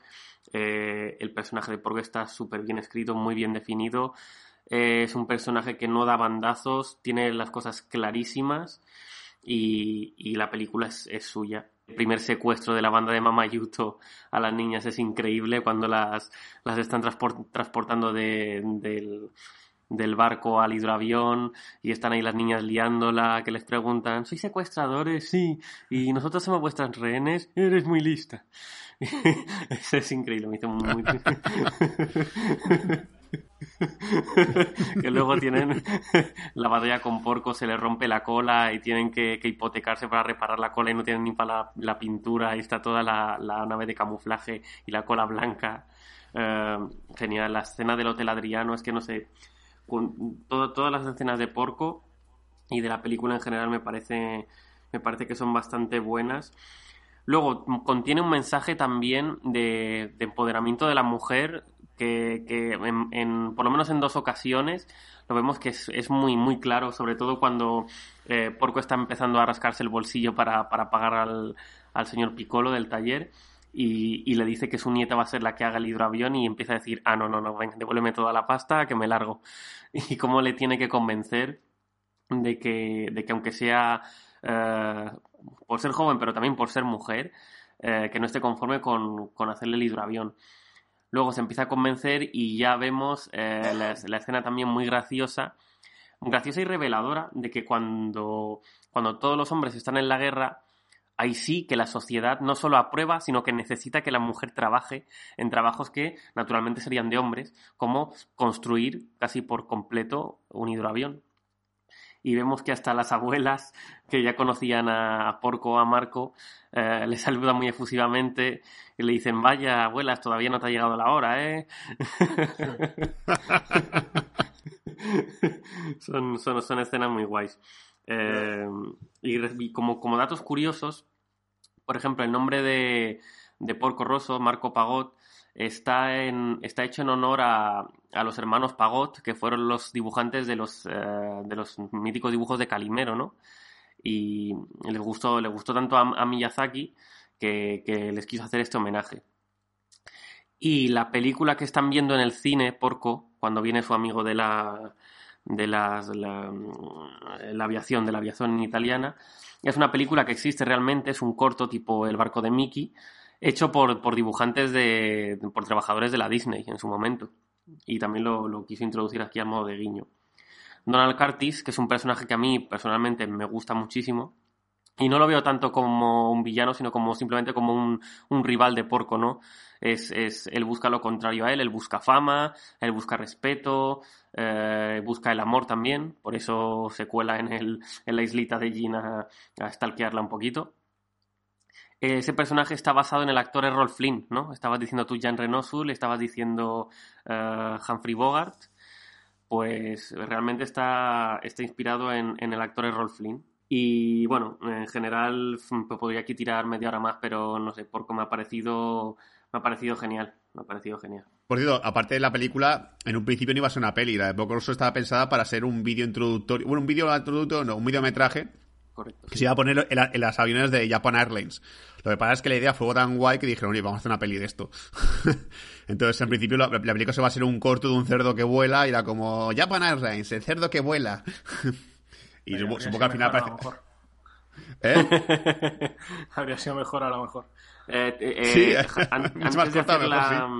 eh, el personaje de Porco está súper bien escrito, muy bien definido. Eh, es un personaje que no da bandazos, tiene las cosas clarísimas y, la película es, suya. Primer secuestro de la banda de Mamayuto a las niñas es increíble cuando las, las están transportando del, barco al hidroavión y están ahí las niñas liándola, que les preguntan, ¿sois secuestradores? Sí. ¿Y nosotros somos vuestras rehenes? Eres muy lista. Eso es increíble, me hizo muy... que luego tienen la batalla con Porco, se les rompe la cola y tienen que, hipotecarse para reparar la cola y no tienen ni para la, pintura y está toda la, nave de camuflaje y la cola blanca. Eh, genial, la escena del Hotel Adriano, es que no sé, todas las escenas de Porco y de la película en general me parece, me parece que son bastante buenas. Luego, contiene un mensaje también de, empoderamiento de la mujer que, en, por lo menos en dos ocasiones lo vemos que es, muy, muy claro, sobre todo cuando eh, Porco está empezando a rascarse el bolsillo para, pagar al, al señor Piccolo del taller y, le dice que su nieta va a ser la que haga el hidroavión y empieza a decir, ah, no, no, no, ven, devuélveme toda la pasta, que me largo. Y cómo le tiene que convencer de que, de que aunque sea eh, por ser joven, pero también por ser mujer, eh, que no esté conforme con, con, hacerle el hidroavión. Luego se empieza a convencer y ya vemos eh, la, la, escena también muy graciosa, graciosa y reveladora de que cuando, cuando todos los hombres están en la guerra, ahí sí que la sociedad no solo aprueba, sino que necesita que la mujer trabaje en trabajos que naturalmente serían de hombres, como construir casi por completo un hidroavión. Y vemos que hasta las abuelas, que ya conocían a Porco a Marco, eh, le saludan muy efusivamente y le dicen, vaya, abuelas, todavía no te ha llegado la hora, ¿eh? son, son, escenas muy guays. Eh, y como, como datos curiosos, por ejemplo, el nombre de, Porco Rosso, Marco Pagot, está, en, está hecho en honor a, los hermanos Pagot, que fueron los dibujantes de los, eh, de los míticos dibujos de Calimero, ¿no? Y les gustó, les gustó tanto a, Miyazaki que, les quiso hacer este homenaje. Y la película que están viendo en el cine, Porco, cuando viene su amigo de la, de la, la aviación, de la aviación italiana, es una película que existe realmente, es un corto tipo El barco de Mickey, hecho por, por dibujantes de. por trabajadores de la Disney en su momento. Y también lo, lo quiso introducir aquí a modo de guiño. Donald Curtis, que es un personaje que a mí personalmente me gusta muchísimo, y no lo veo tanto como un villano, sino como simplemente como un, un rival de porco, ¿no? Es, es, él busca lo contrario a él, él busca fama, él busca respeto, eh, busca el amor también, por eso se cuela en, el, en la islita de Gina a stalkearla un poquito. Ese personaje está basado en el actor Errol Flynn, ¿no? Estabas diciendo tú Jan Renosul, estabas diciendo uh, Humphrey Bogart, pues realmente está, está inspirado en, el actor Errol Flynn. Y bueno, en general podría aquí tirar media hora más, pero no sé, por cómo me ha parecido, me ha parecido genial. Me ha parecido genial. Por cierto, aparte de la película, en un principio no iba a ser una peli. La de Poco estaba pensada para ser un vídeo introductorio. Bueno, un vídeo introductorio, no, un videometraje. Correcto. Que se iba a poner en, las aviones de Japan Airlines. Lo que pasa es que la idea fue tan guay que dijeron, oye, vamos a hacer una peli de esto. Entonces, en principio, la, la película se va a ser un corto de un cerdo que vuela y era como Japan Airlines, el cerdo que vuela. Y supongo, que al final parece... ¿Eh? Habría sido mejor a lo mejor. Eh, eh, sí, antes, de hacer la,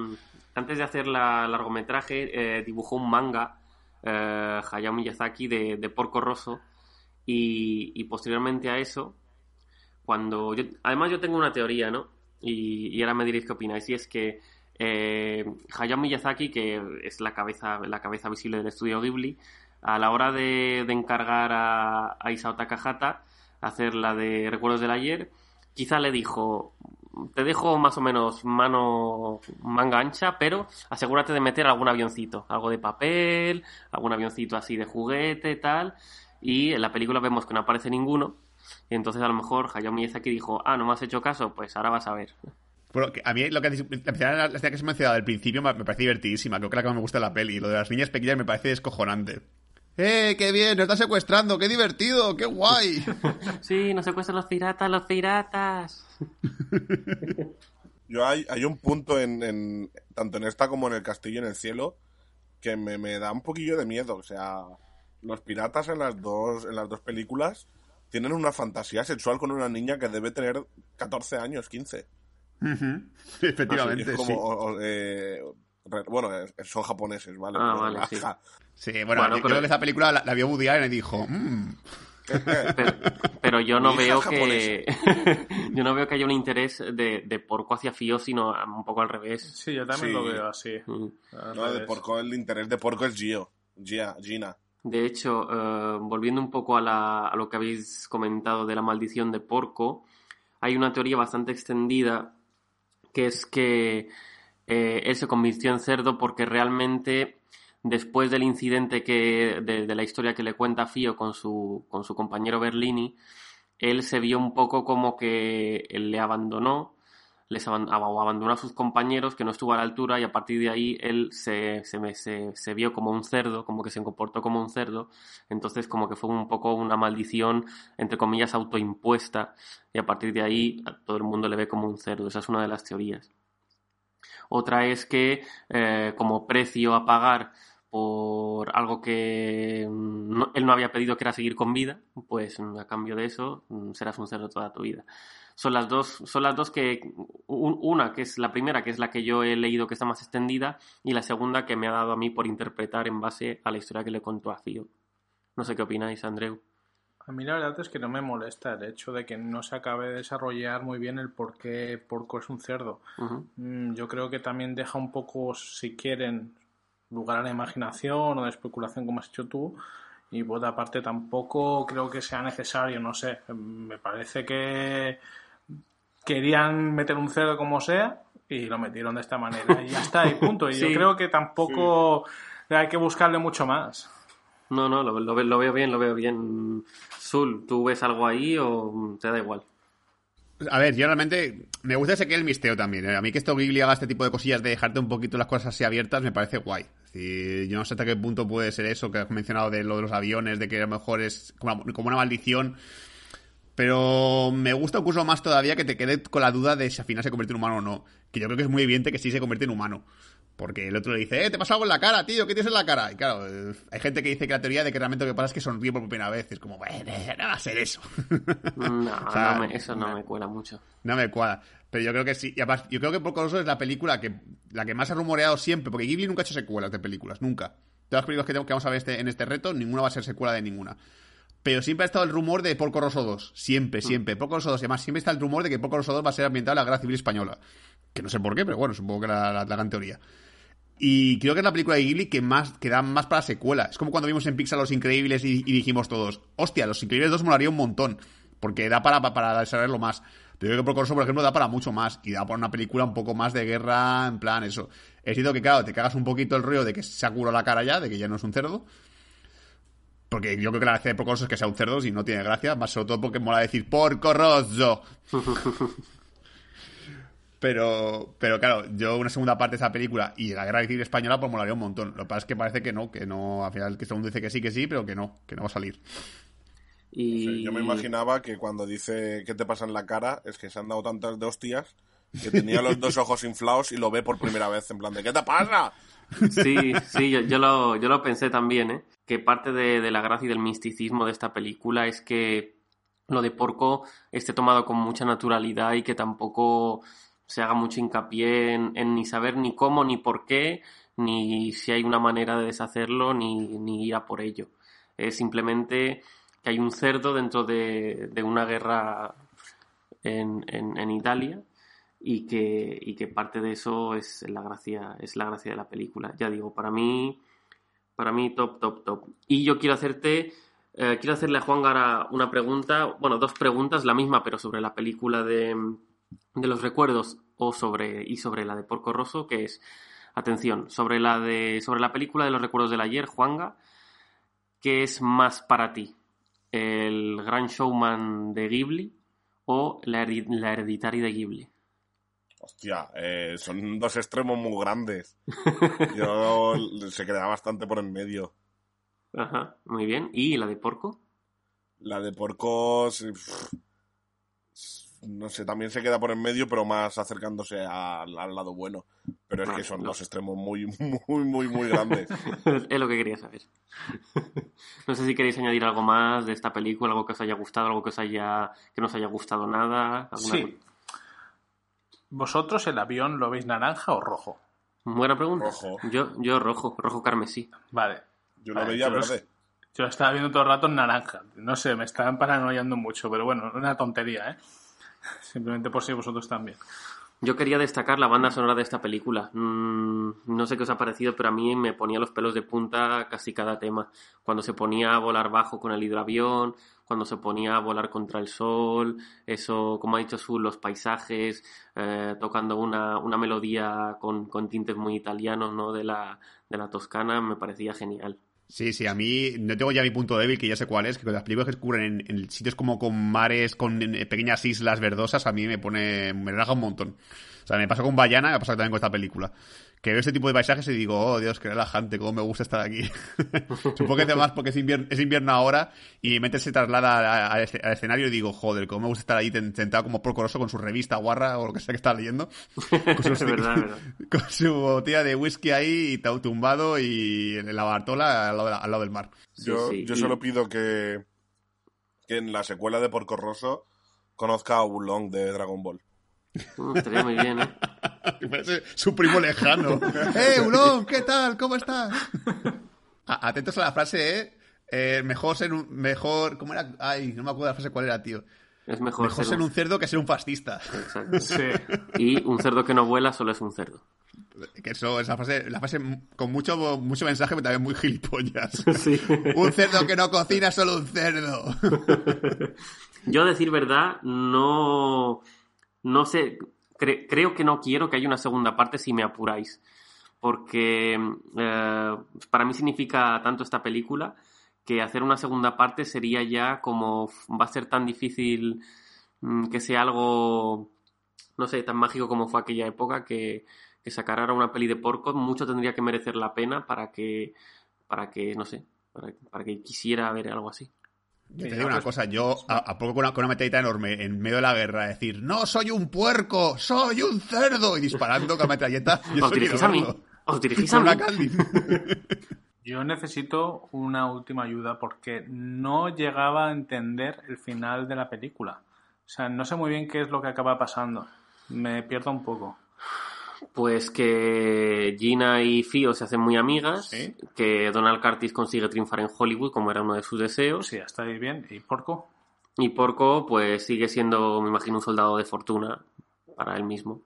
antes de hacer la largometraje, dibujó un manga, Hayao Miyazaki, de, Porco Rosso. Y, posteriormente a eso, cuando. además, yo tengo una teoría, ¿no? Y, y ahora me diréis qué opináis. Y es que Hayao Miyazaki, que es la cabeza, la cabeza visible del estudio Ghibli, a la hora de, encargar a, a, Isao Takahata hacer la de Recuerdos del Ayer, quizá le dijo, te dejo más o menos mano manga ancha, pero asegúrate de meter algún avioncito, algo de papel, algún avioncito así de juguete, tal, y en la película vemos que no aparece ninguno, y entonces a lo mejor Hayao Miyazaki dijo, ah, no me has hecho caso, pues ahora vas a ver. Pero que a mí lo que la escena que se me ha mencionado al principio me, me parece divertidísima. Creo que la que más me gusta de la peli. Lo de las niñas pequeñas me parece descojonante. ¡Eh, qué bien! ¡Nos está secuestrando! ¡Qué divertido! ¡Qué guay! Sí, nos secuestran los piratas, los piratas. Yo hay, hay un punto en, en- tanto en esta como en el castillo en el cielo que me, me da un poquillo de miedo. O sea, los piratas en las dos, en las dos películas tienen una fantasía sexual con una niña que debe tener 14 años, 15. Ujú. Efectivamente, Así, es como, sí. o- o, eh, re- bueno, son japoneses, ¿vale? Ah, vale, sí. bueno, Bueno, yo pero- creo que esa película la, la vio Woody Allen y dijo, "Mm, Pero, pero yo no veo que yo no veo que haya un interés de, de porco hacia Fío, sino un poco al revés. Sí, yo también Sí. lo veo así. Mm. No, de porco, el interés de porco es Gio. Gia, Gina. De hecho, eh, volviendo un poco a, la- a lo que habéis comentado de la maldición de Porco, hay una teoría bastante extendida que es que eh, él se convirtió en cerdo porque realmente después del incidente que, de, de la historia que le cuenta Fío con su, con su compañero Berlini, él se vio un poco como que él le abandonó, les abandonó a sus compañeros, que no estuvo a la altura, y a partir de ahí él se, se, se vio como un cerdo, como que se comportó como un cerdo, entonces como que fue un poco una maldición, entre comillas, autoimpuesta, y a partir de ahí a todo el mundo le ve como un cerdo, esa es una de las teorías. Otra es que eh, como precio a pagar por algo que mm, no- él no había pedido que era seguir con vida, pues mm, a cambio de eso mm, serás un cerdo toda tu vida. Son las dos, son las dos que un- una que es la primera que es la que yo he leído que está más extendida y la segunda que me ha dado a mí por interpretar en base a la historia que le contó a Fío. No sé qué opináis, Andreu. A mí la verdad es que no me molesta el hecho de que no se acabe de desarrollar muy bien el por qué Porco es un cerdo. Yo creo que también deja un poco, si quieren, lugar a la imaginación o de especulación, como has hecho tú. Y por otra parte, tampoco creo que sea necesario, no sé. Me parece que querían meter un cerdo como sea y lo metieron de esta manera. Y ya está, y punto. Y Sí. yo creo que tampoco hay que buscarle mucho más. No, no, lo, lo ve- lo veo bien, lo veo bien. Zul, ¿tú ves algo ahí o te da igual? A ver, yo realmente me gusta ese que el misterio también. ¿eh? A mí que esto Ghibli haga este tipo de cosillas de dejarte un poquito las cosas así abiertas me parece guay. Yo no sé hasta qué punto puede ser eso que has mencionado de lo de los aviones, de que a lo mejor es como, como una maldición. Pero me gusta incluso más todavía que te quede con la duda de si al final se convierte en humano o no. Que yo creo que es muy evidente que sí se convierte en humano. Porque el otro le dice, eh, te pasa algo en la cara, tío, ¿qué tienes en la cara? Y claro, eh, hay gente que dice que la teoría de que realmente lo que pasa es que sonríe por primera vez. Es como, bueno, no va a ser eso. No, O sea, no me- eso no me cuela mucho. No me cuadra. Pero yo creo que sí. Y además, yo creo que Porco Rosso es la película que la que más ha rumoreado siempre. Porque Ghibli nunca ha hecho secuelas de películas. Nunca. Todas las películas que, tengo- que vamos a ver este- en este reto, ninguna va a ser secuela de ninguna. Pero siempre ha estado el rumor de Porco Rosso 2. Siempre, siempre. Porco Rosso 2. Y además, siempre está el rumor de que Porco Rosso 2 va a ser ambientado en la Guerra Civil Española. Que no sé por qué, pero bueno, supongo que la, la, la gran teoría. Y creo que es la película de Ghibli que más que da más para secuela. Es como cuando vimos en Pixar Los Increíbles y, y dijimos todos, hostia, Los Increíbles 2 molaría un montón. Porque da para, para desarrollarlo más. Pero yo creo que Porco Rosso, por ejemplo, da para mucho más. Y da para una película un poco más de guerra, en plan eso. Es cierto que, claro, te cagas un poquito el rollo de que se ha curado la cara ya, de que ya no es un cerdo. Porque yo creo que la gracia de Porco Rosso es que sea un cerdo, si no tiene gracia. Más sobre todo porque mola decir Porco Rosso. Pero, pero claro, yo una segunda parte de esa película y la guerra civil española pues molaría un montón. Lo que pasa es que parece que no, que no, al final que todo el mundo dice que sí, que sí, pero que no, que no va a salir. Y... Sí, yo me imaginaba que cuando dice qué te pasa en la cara es que se han dado tantas de hostias que tenía los dos ojos inflados y lo ve por primera vez en plan de ¿qué te pasa? Sí, sí, yo, yo lo, yo lo pensé también, ¿eh? Que parte de, de la gracia y del misticismo de esta película es que lo de porco esté tomado con mucha naturalidad y que tampoco se haga mucho hincapié en, ni saber ni cómo, ni por qué, ni si hay una manera de deshacerlo, ni, ni ir a por ello. Es simplemente que hay un cerdo dentro de, de una guerra en, en, en Italia y que, y que parte de eso es la gracia, es la gracia de la película. Ya digo, para mí, para mí top, top, top. Y yo quiero hacerte, eh, quiero hacerle a Juan Gara una pregunta, bueno, dos preguntas, la misma, pero sobre la película de, de los recuerdos o sobre, y sobre la de Porco Rosso, que es, atención, sobre la de, sobre la película de los recuerdos del ayer, Juanga, ¿qué es más para ti? ¿El Gran Showman de Ghibli o la, heredi- la Hereditary de Ghibli? Hostia, eh, son dos extremos muy grandes. Yo se queda bastante por en medio. Ajá, muy bien. ¿Y la de porco? La de porcos. pff, No sé, también se queda por en medio, pero más acercándose al, al lado bueno. Pero es Vale, que son no. dos extremos muy, muy, muy, muy grandes. es lo que quería saber. no sé si queréis añadir algo más de esta película, algo que os haya gustado, algo que os haya que no os haya gustado nada. alguna Sí. ¿Vosotros el avión lo veis naranja o rojo? Buena pregunta. Rojo. Yo, yo rojo, rojo carmesí. Vale. Yo lo Vale, veía yo los- verde. Yo lo estaba viendo todo el rato en naranja. No sé, me estaban paranoiando mucho, pero bueno, una tontería, ¿eh? Simplemente por si vosotros también. Yo quería destacar la banda sonora de esta película. Mm, no sé qué os ha parecido, pero a mí me ponía los pelos de punta casi cada tema. Cuando se ponía a volar bajo con el hidroavión, cuando se ponía a volar contra el sol, eso, como ha dicho Su, los paisajes, eh, tocando una, una melodía con, con tintes muy italianos, ¿no? De la, de la Toscana, me parecía genial. Sí, sí, a mí no tengo ya mi punto débil, que ya sé cuál es, que las películas que ocurren en, en sitios como con mares, con pequeñas islas verdosas, a mí me pone, me relaja un montón. O sea, me pasó con Bayana, me ha pasado también con esta película. Que veo este tipo de paisajes y digo, oh Dios, qué relajante, cómo me gusta estar aquí. Supongo que además porque es invierno, es invierno ahora y mi mente se traslada a- al esce- al escenario y digo, joder, cómo me gusta estar ahí sentado como porcoroso con su revista guarra o lo que sea que está leyendo. Con su, verdad, con botella de whisky ahí tu- tumbado y en la Bartola al lado, de la- al lado del mar. Sí, Yo, sí, yo y- solo pido que, que en la secuela de Porco Rosso conozca a Oolong de Dragon Ball. Mm, estaría muy bien, ¿eh? Parece su primo lejano. ¡Eh, Ulón! ¿Qué tal? ¿Cómo estás? A- Atentos a la frase, ¿eh? Eh, mejor ser un... Mejor... ¿Cómo era? Ay, no me acuerdo de la frase cuál era, tío. Es mejor, Mejor ser un cerdo que ser un fascista. Exacto. Sí. Y un cerdo que no vuela solo es un cerdo. Que eso, esa frase, la frase con mucho, mucho mensaje, pero también muy gilipollas. Sí. un cerdo que no cocina, solo un cerdo. Yo, a decir verdad, no. No sé. cre- creo que no quiero que haya una segunda parte si me apuráis. Porque eh, para mí significa tanto esta película que hacer una segunda parte sería ya como. Va a ser tan difícil mm, que sea algo. No sé, tan mágico como fue aquella época que, que sacar ahora una peli de porco mucho tendría que merecer la pena para que. Para que, no sé. Para, para que quisiera ver algo así. Yo te digo una pues- cosa, yo a, a poco con una, con una metralleta enorme en medio de la guerra decir, no soy un puerco, soy un cerdo y disparando con la metralleta. Yo Os dirigís a mí. Os dirigís a mí. Yo necesito una última ayuda porque no llegaba a entender el final de la película. O sea, no sé muy bien qué es lo que acaba pasando. Me pierdo un poco. Pues que Gina y Fio se hacen muy amigas, Sí. que Donald Curtis consigue triunfar en Hollywood como era uno de sus deseos, Sí, hasta ahí bien. ¿Y Porco? y Porco pues sigue siendo, me imagino, un soldado de fortuna para él mismo.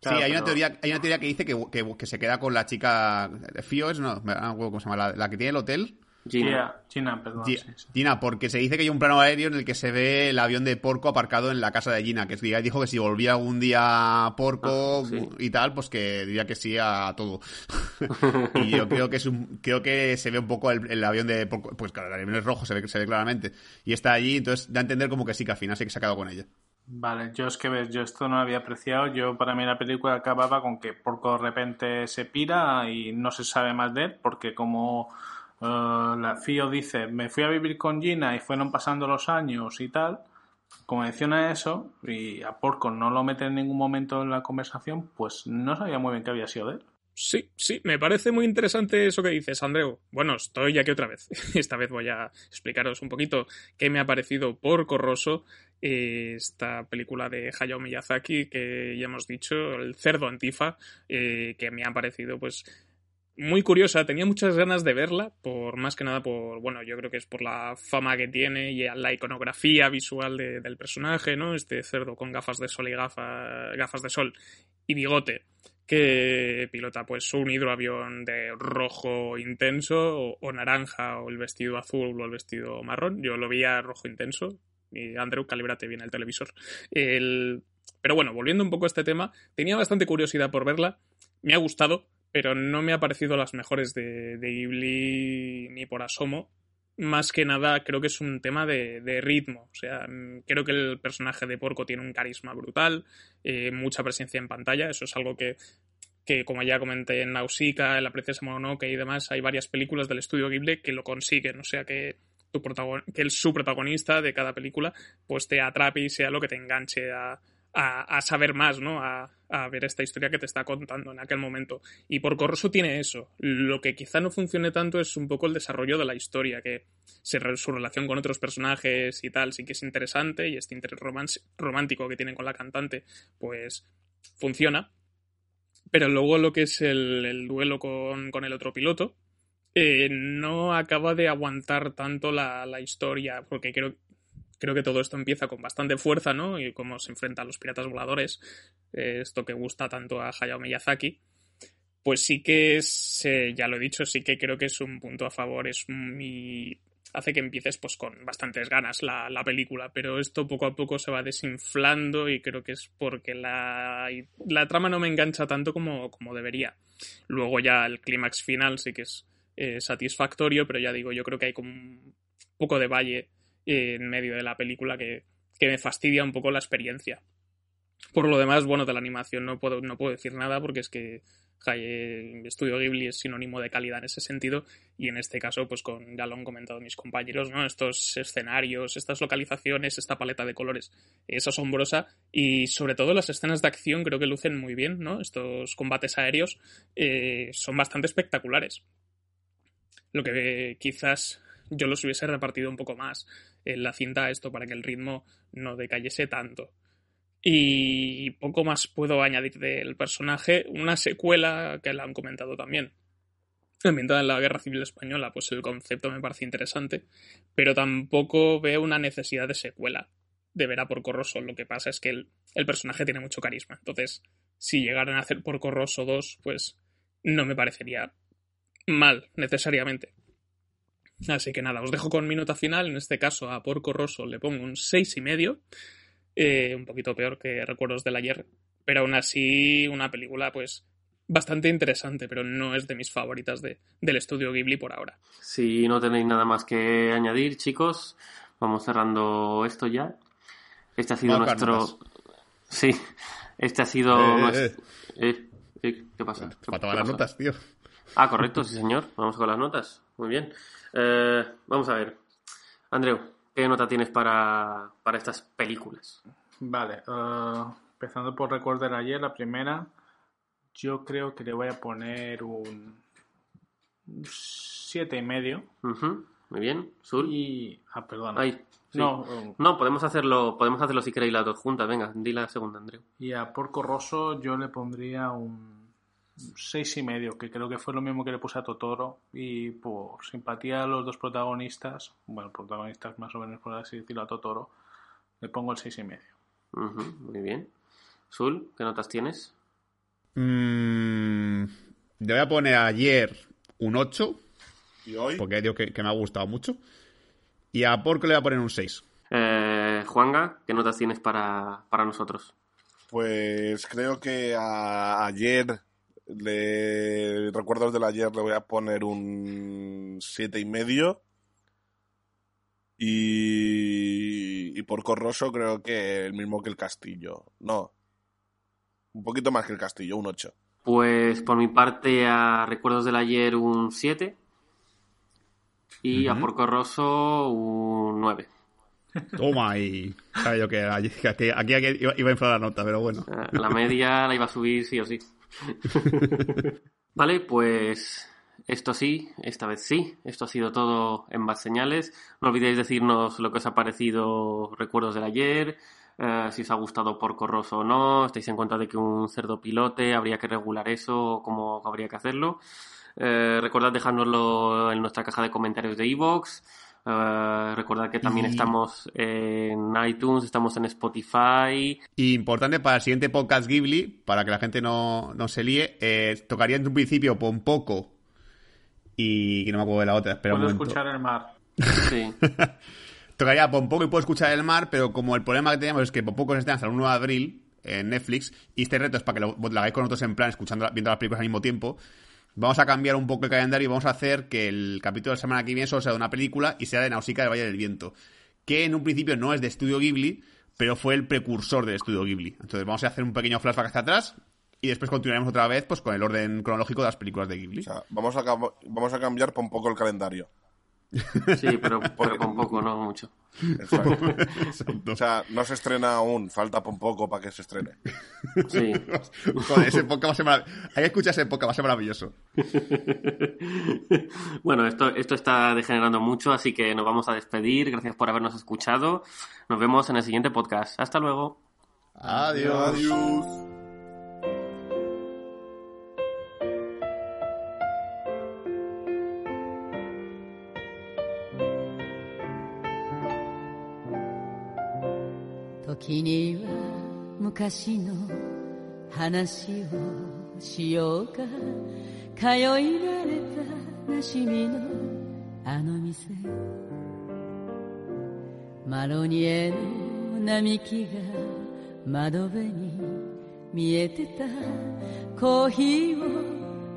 Sí, hay una, teoría, hay una teoría que dice que, que- que se queda con la chica. Fío es, no, ¿cómo se llama? La, la que tiene el hotel. Gina. Gina, Gina, perdón. Gi- sí, sí. Gina, porque se dice que hay un plano aéreo en el que se ve el avión de Porco aparcado en la casa de Gina, que dijo que si volvía algún día Porco Ah, sí. y tal, pues que diría que sí a todo. y yo creo que es un, creo que se ve un poco el, el avión de Porco, pues claro, el avión es rojo, se ve, se ve claramente. Y está allí, entonces da a entender como que sí, que al final sí que se ha quedado con ella. Vale, yo es que ves, yo esto no lo había apreciado. Yo, para mí, la película acababa con que Porco de repente se pira y no se sabe más de él, porque como eh, la Fío dice, me fui a vivir con Gina y fueron pasando los años y tal, como menciona eso, y a Porco no lo mete en ningún momento en la conversación, pues no sabía muy bien qué había sido de él. Sí, sí, me parece muy interesante eso que dices, Andreu. Bueno, estoy aquí otra vez. Esta vez voy a explicaros un poquito qué me ha parecido por Corroso eh, esta película de Hayao Miyazaki que ya hemos dicho, El cerdo antifa, eh, que me ha parecido pues muy curiosa. Tenía muchas ganas de verla, por más que nada por, bueno, yo creo que es por la fama que tiene y la iconografía visual de- del personaje, ¿no? Este cerdo con gafas de sol y gafa- gafas de sol y bigote que pilota pues un hidroavión de rojo intenso o, o naranja o el vestido azul o el vestido marrón. Yo lo veía rojo intenso y Andrew, calibrate bien el televisor. El... Pero bueno, volviendo un poco a este tema, tenía bastante curiosidad por verla, me ha gustado, pero no me ha parecido las mejores de, de Ghibli ni por asomo. más que nada creo que es un tema de, de ritmo. O sea, mm, creo que el personaje de Porco tiene un carisma brutal, eh, mucha presencia en pantalla. Eso es algo que, que como ya comenté en Nausicaa, en La Princesa Mononoke y demás, hay varias películas del estudio Ghibli que lo consiguen. O sea, que, tu protagon que el su protagonista de cada película pues te atrape y sea lo que te enganche a, a, saber más, ¿no? A, ver esta historia que te está contando en aquel momento. Y por Corroso tiene eso. Lo que quizá no funcione tanto es un poco el desarrollo de la historia, que su relación con otros personajes y tal sí que es interesante y este interés romántico que tienen con la cantante pues funciona. Pero luego lo que es el, el duelo con, con, el otro piloto eh, no acaba de aguantar tanto la, la historia, porque creo, creo que todo esto empieza con bastante fuerza, ¿no? Y cómo se enfrenta a los piratas voladores, eh, esto que gusta tanto a Hayao Miyazaki, pues sí que es, eh, ya lo he dicho, sí que creo que es un punto a favor, es mi... hace que empieces pues con bastantes ganas la, la, película, pero esto poco a poco se va desinflando y creo que es porque la, la trama no me engancha tanto como, como debería. Luego ya el clímax final sí que es eh, satisfactorio, pero ya digo, yo creo que hay como un poco de valle en medio de la película que, que, me fastidia un poco la experiencia. Por lo demás, bueno, de la animación no puedo, no puedo decir nada porque es que el Estudio Ghibli es sinónimo de calidad en ese sentido y en este caso, pues con, ya lo han comentado mis compañeros, ¿no? Estos escenarios, estas localizaciones, esta paleta de colores es asombrosa y sobre todo las escenas de acción creo que lucen muy bien, ¿no? Estos combates aéreos eh, son bastante espectaculares. Lo que quizás yo los hubiese repartido un poco más en la cinta esto para que el ritmo no decayese tanto. Y poco más puedo añadir del personaje. Una secuela que la han comentado también. Ambientada en la Guerra Civil Española, pues el concepto me parece interesante, pero tampoco veo una necesidad de secuela de ver a Porco Rosso. Lo que pasa es que el, el personaje tiene mucho carisma. Entonces, si llegaran a hacer Porco Rosso 2, pues no me parecería mal, necesariamente. Así que nada, os dejo con mi nota final. En este caso, a Porco Rosso le pongo un 6,5. Eh, un poquito peor que Recuerdos del ayer. Pero aún así, una película, pues, bastante interesante, pero no es de mis favoritas de, del estudio Ghibli por ahora. Si no tenéis nada más que añadir, chicos, vamos cerrando esto ya. Este ha sido nuestro. Sí, este ha sido. Eh, nuestro... eh, eh, ¿Qué pasa? ¿Qué Faltaban las pasa? notas, tío. Ah, correcto, sí, señor. Vamos con las notas. Muy bien. Eh, vamos a ver. Andreu, ¿qué nota tienes para, para estas películas? Vale. Uh, empezando por del ayer, la primera. Yo creo que le voy a poner un siete y medio. Uh -huh. Muy bien. Sul. Y. Ah, perdón. Ay, sí. No, um, no, podemos hacerlo, podemos hacerlo si queréis las dos juntas. Venga, di la segunda, Andreu. Y a Porco Rosso yo le pondría un seis y medio, que creo que fue lo mismo que le puse a Totoro y por simpatía a los dos protagonistas, bueno, protagonistas más o menos por así decirlo a Totoro, le pongo el seis y medio. Uh -huh, muy bien. Sul, ¿qué notas tienes? Mm, le voy a poner ayer un 8. ¿Y hoy? Porque digo que, que, me ha gustado mucho. Y a Porco le voy a poner un 6. Eh, Juanga, ¿qué notas tienes para, para nosotros? Pues creo que a, ayer le recuerdos del ayer le voy a poner un siete y medio y, y por Corroso creo que el mismo que el Castillo no un poquito más que el Castillo un 8 pues por mi parte a recuerdos del ayer un 7 y uh -huh. a Porco Rosso un 9 Toma y sabía yo que aquí, aquí, aquí, iba a inflar la nota, pero bueno. La media la iba a subir sí o sí. vale, pues esto sí, esta vez sí. Esto ha sido todo en Bad Señales. No olvidéis decirnos lo que os ha parecido recuerdos del ayer, eh, si os ha gustado por Corroso o no, estáis en cuenta de que un cerdo pilote habría que regular eso, cómo habría que hacerlo. Eh, recordad dejárnoslo en nuestra caja de comentarios de iVoox. Uh, recordad que también y... estamos en iTunes, estamos en Spotify. Y importante para el siguiente podcast Ghibli, para que la gente no, no se líe, eh, tocaría en un principio Pompoco y, y no me acuerdo de la otra. Espera puedo un escuchar el mar. Sí. tocaría Pompoco y puedo escuchar el mar, pero como el problema que tenemos es que Pompoco se estrena hasta el 1 de abril en Netflix y este reto es para que lo, lo hagáis con nosotros en plan, escuchando, viendo las películas al mismo tiempo vamos a cambiar un poco el calendario y vamos a hacer que el capítulo de la semana que viene solo sea de una película y sea de Nausicaa del Valle del Viento. Que en un principio no es de Estudio Ghibli, pero fue el precursor del Estudio Ghibli. Entonces vamos a hacer un pequeño flashback hacia atrás y después continuaremos otra vez pues con el orden cronológico de las películas de Ghibli. O sea, vamos a, cambiar un poco el calendario. Sí, pero, con poco, no mucho. Exacto. O sea, no se estrena aún, falta por un poco para que se estrene. Sí. Joder, ese podcast va a ser marav- Hay que escuchar ese podcast, va a ser maravilloso. Bueno, esto, esto está degenerando mucho, así que nos vamos a despedir. Gracias por habernos escuchado. Nos vemos en el siguiente podcast. Hasta luego. Adiós. Adiós. 時には昔の話をしようか。通い慣れたなしみのあの店。マロニエの並木が窓辺に見えてた。コーヒーを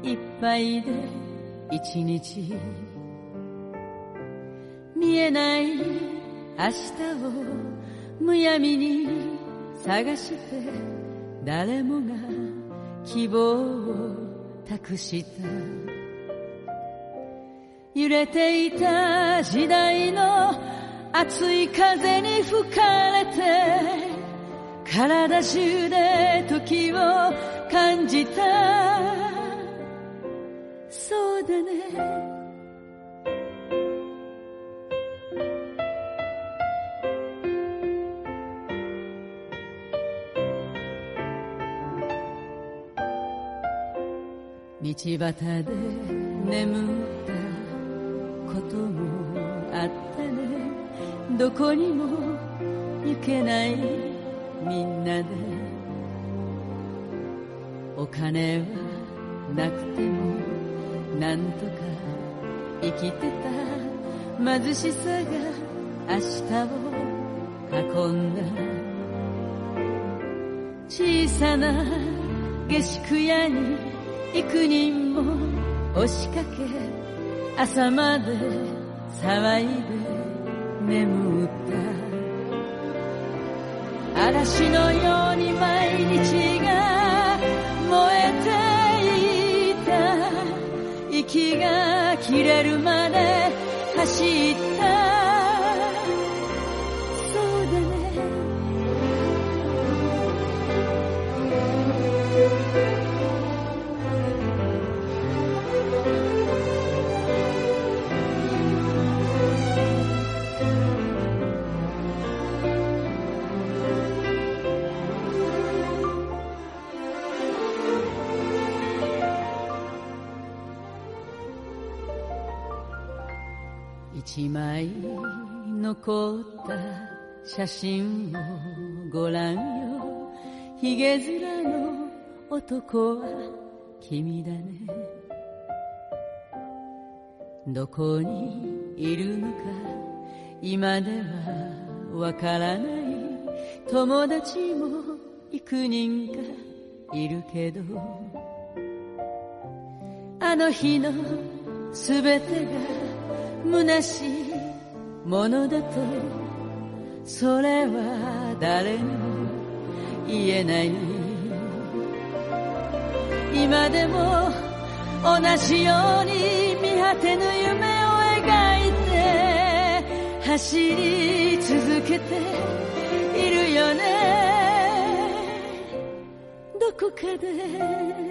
一杯で一日。見えない明日をむやみに探して誰もが希望を託した。揺れていた時代の熱い風に吹かれて体中で時を感じた。そうだね。道端で眠ったこともあったね。どこにも行けないみんなで。お金はなくてもなんとか生きてた貧しさが明日を運んだ。小さな下宿屋に幾人も押しかけ朝まで騒いで眠った嵐のように毎日が燃えていた。息が切れるまで走った。一枚残った写真をご覧よ。ひげ面の男は君だね。どこにいるのか今ではわからない。友達も幾人かいるけど。あの日のすべてが虚しいものだとそれは誰にも言えない。今でも同じように見果てぬ夢を描いて走り続けているよね。どこかで。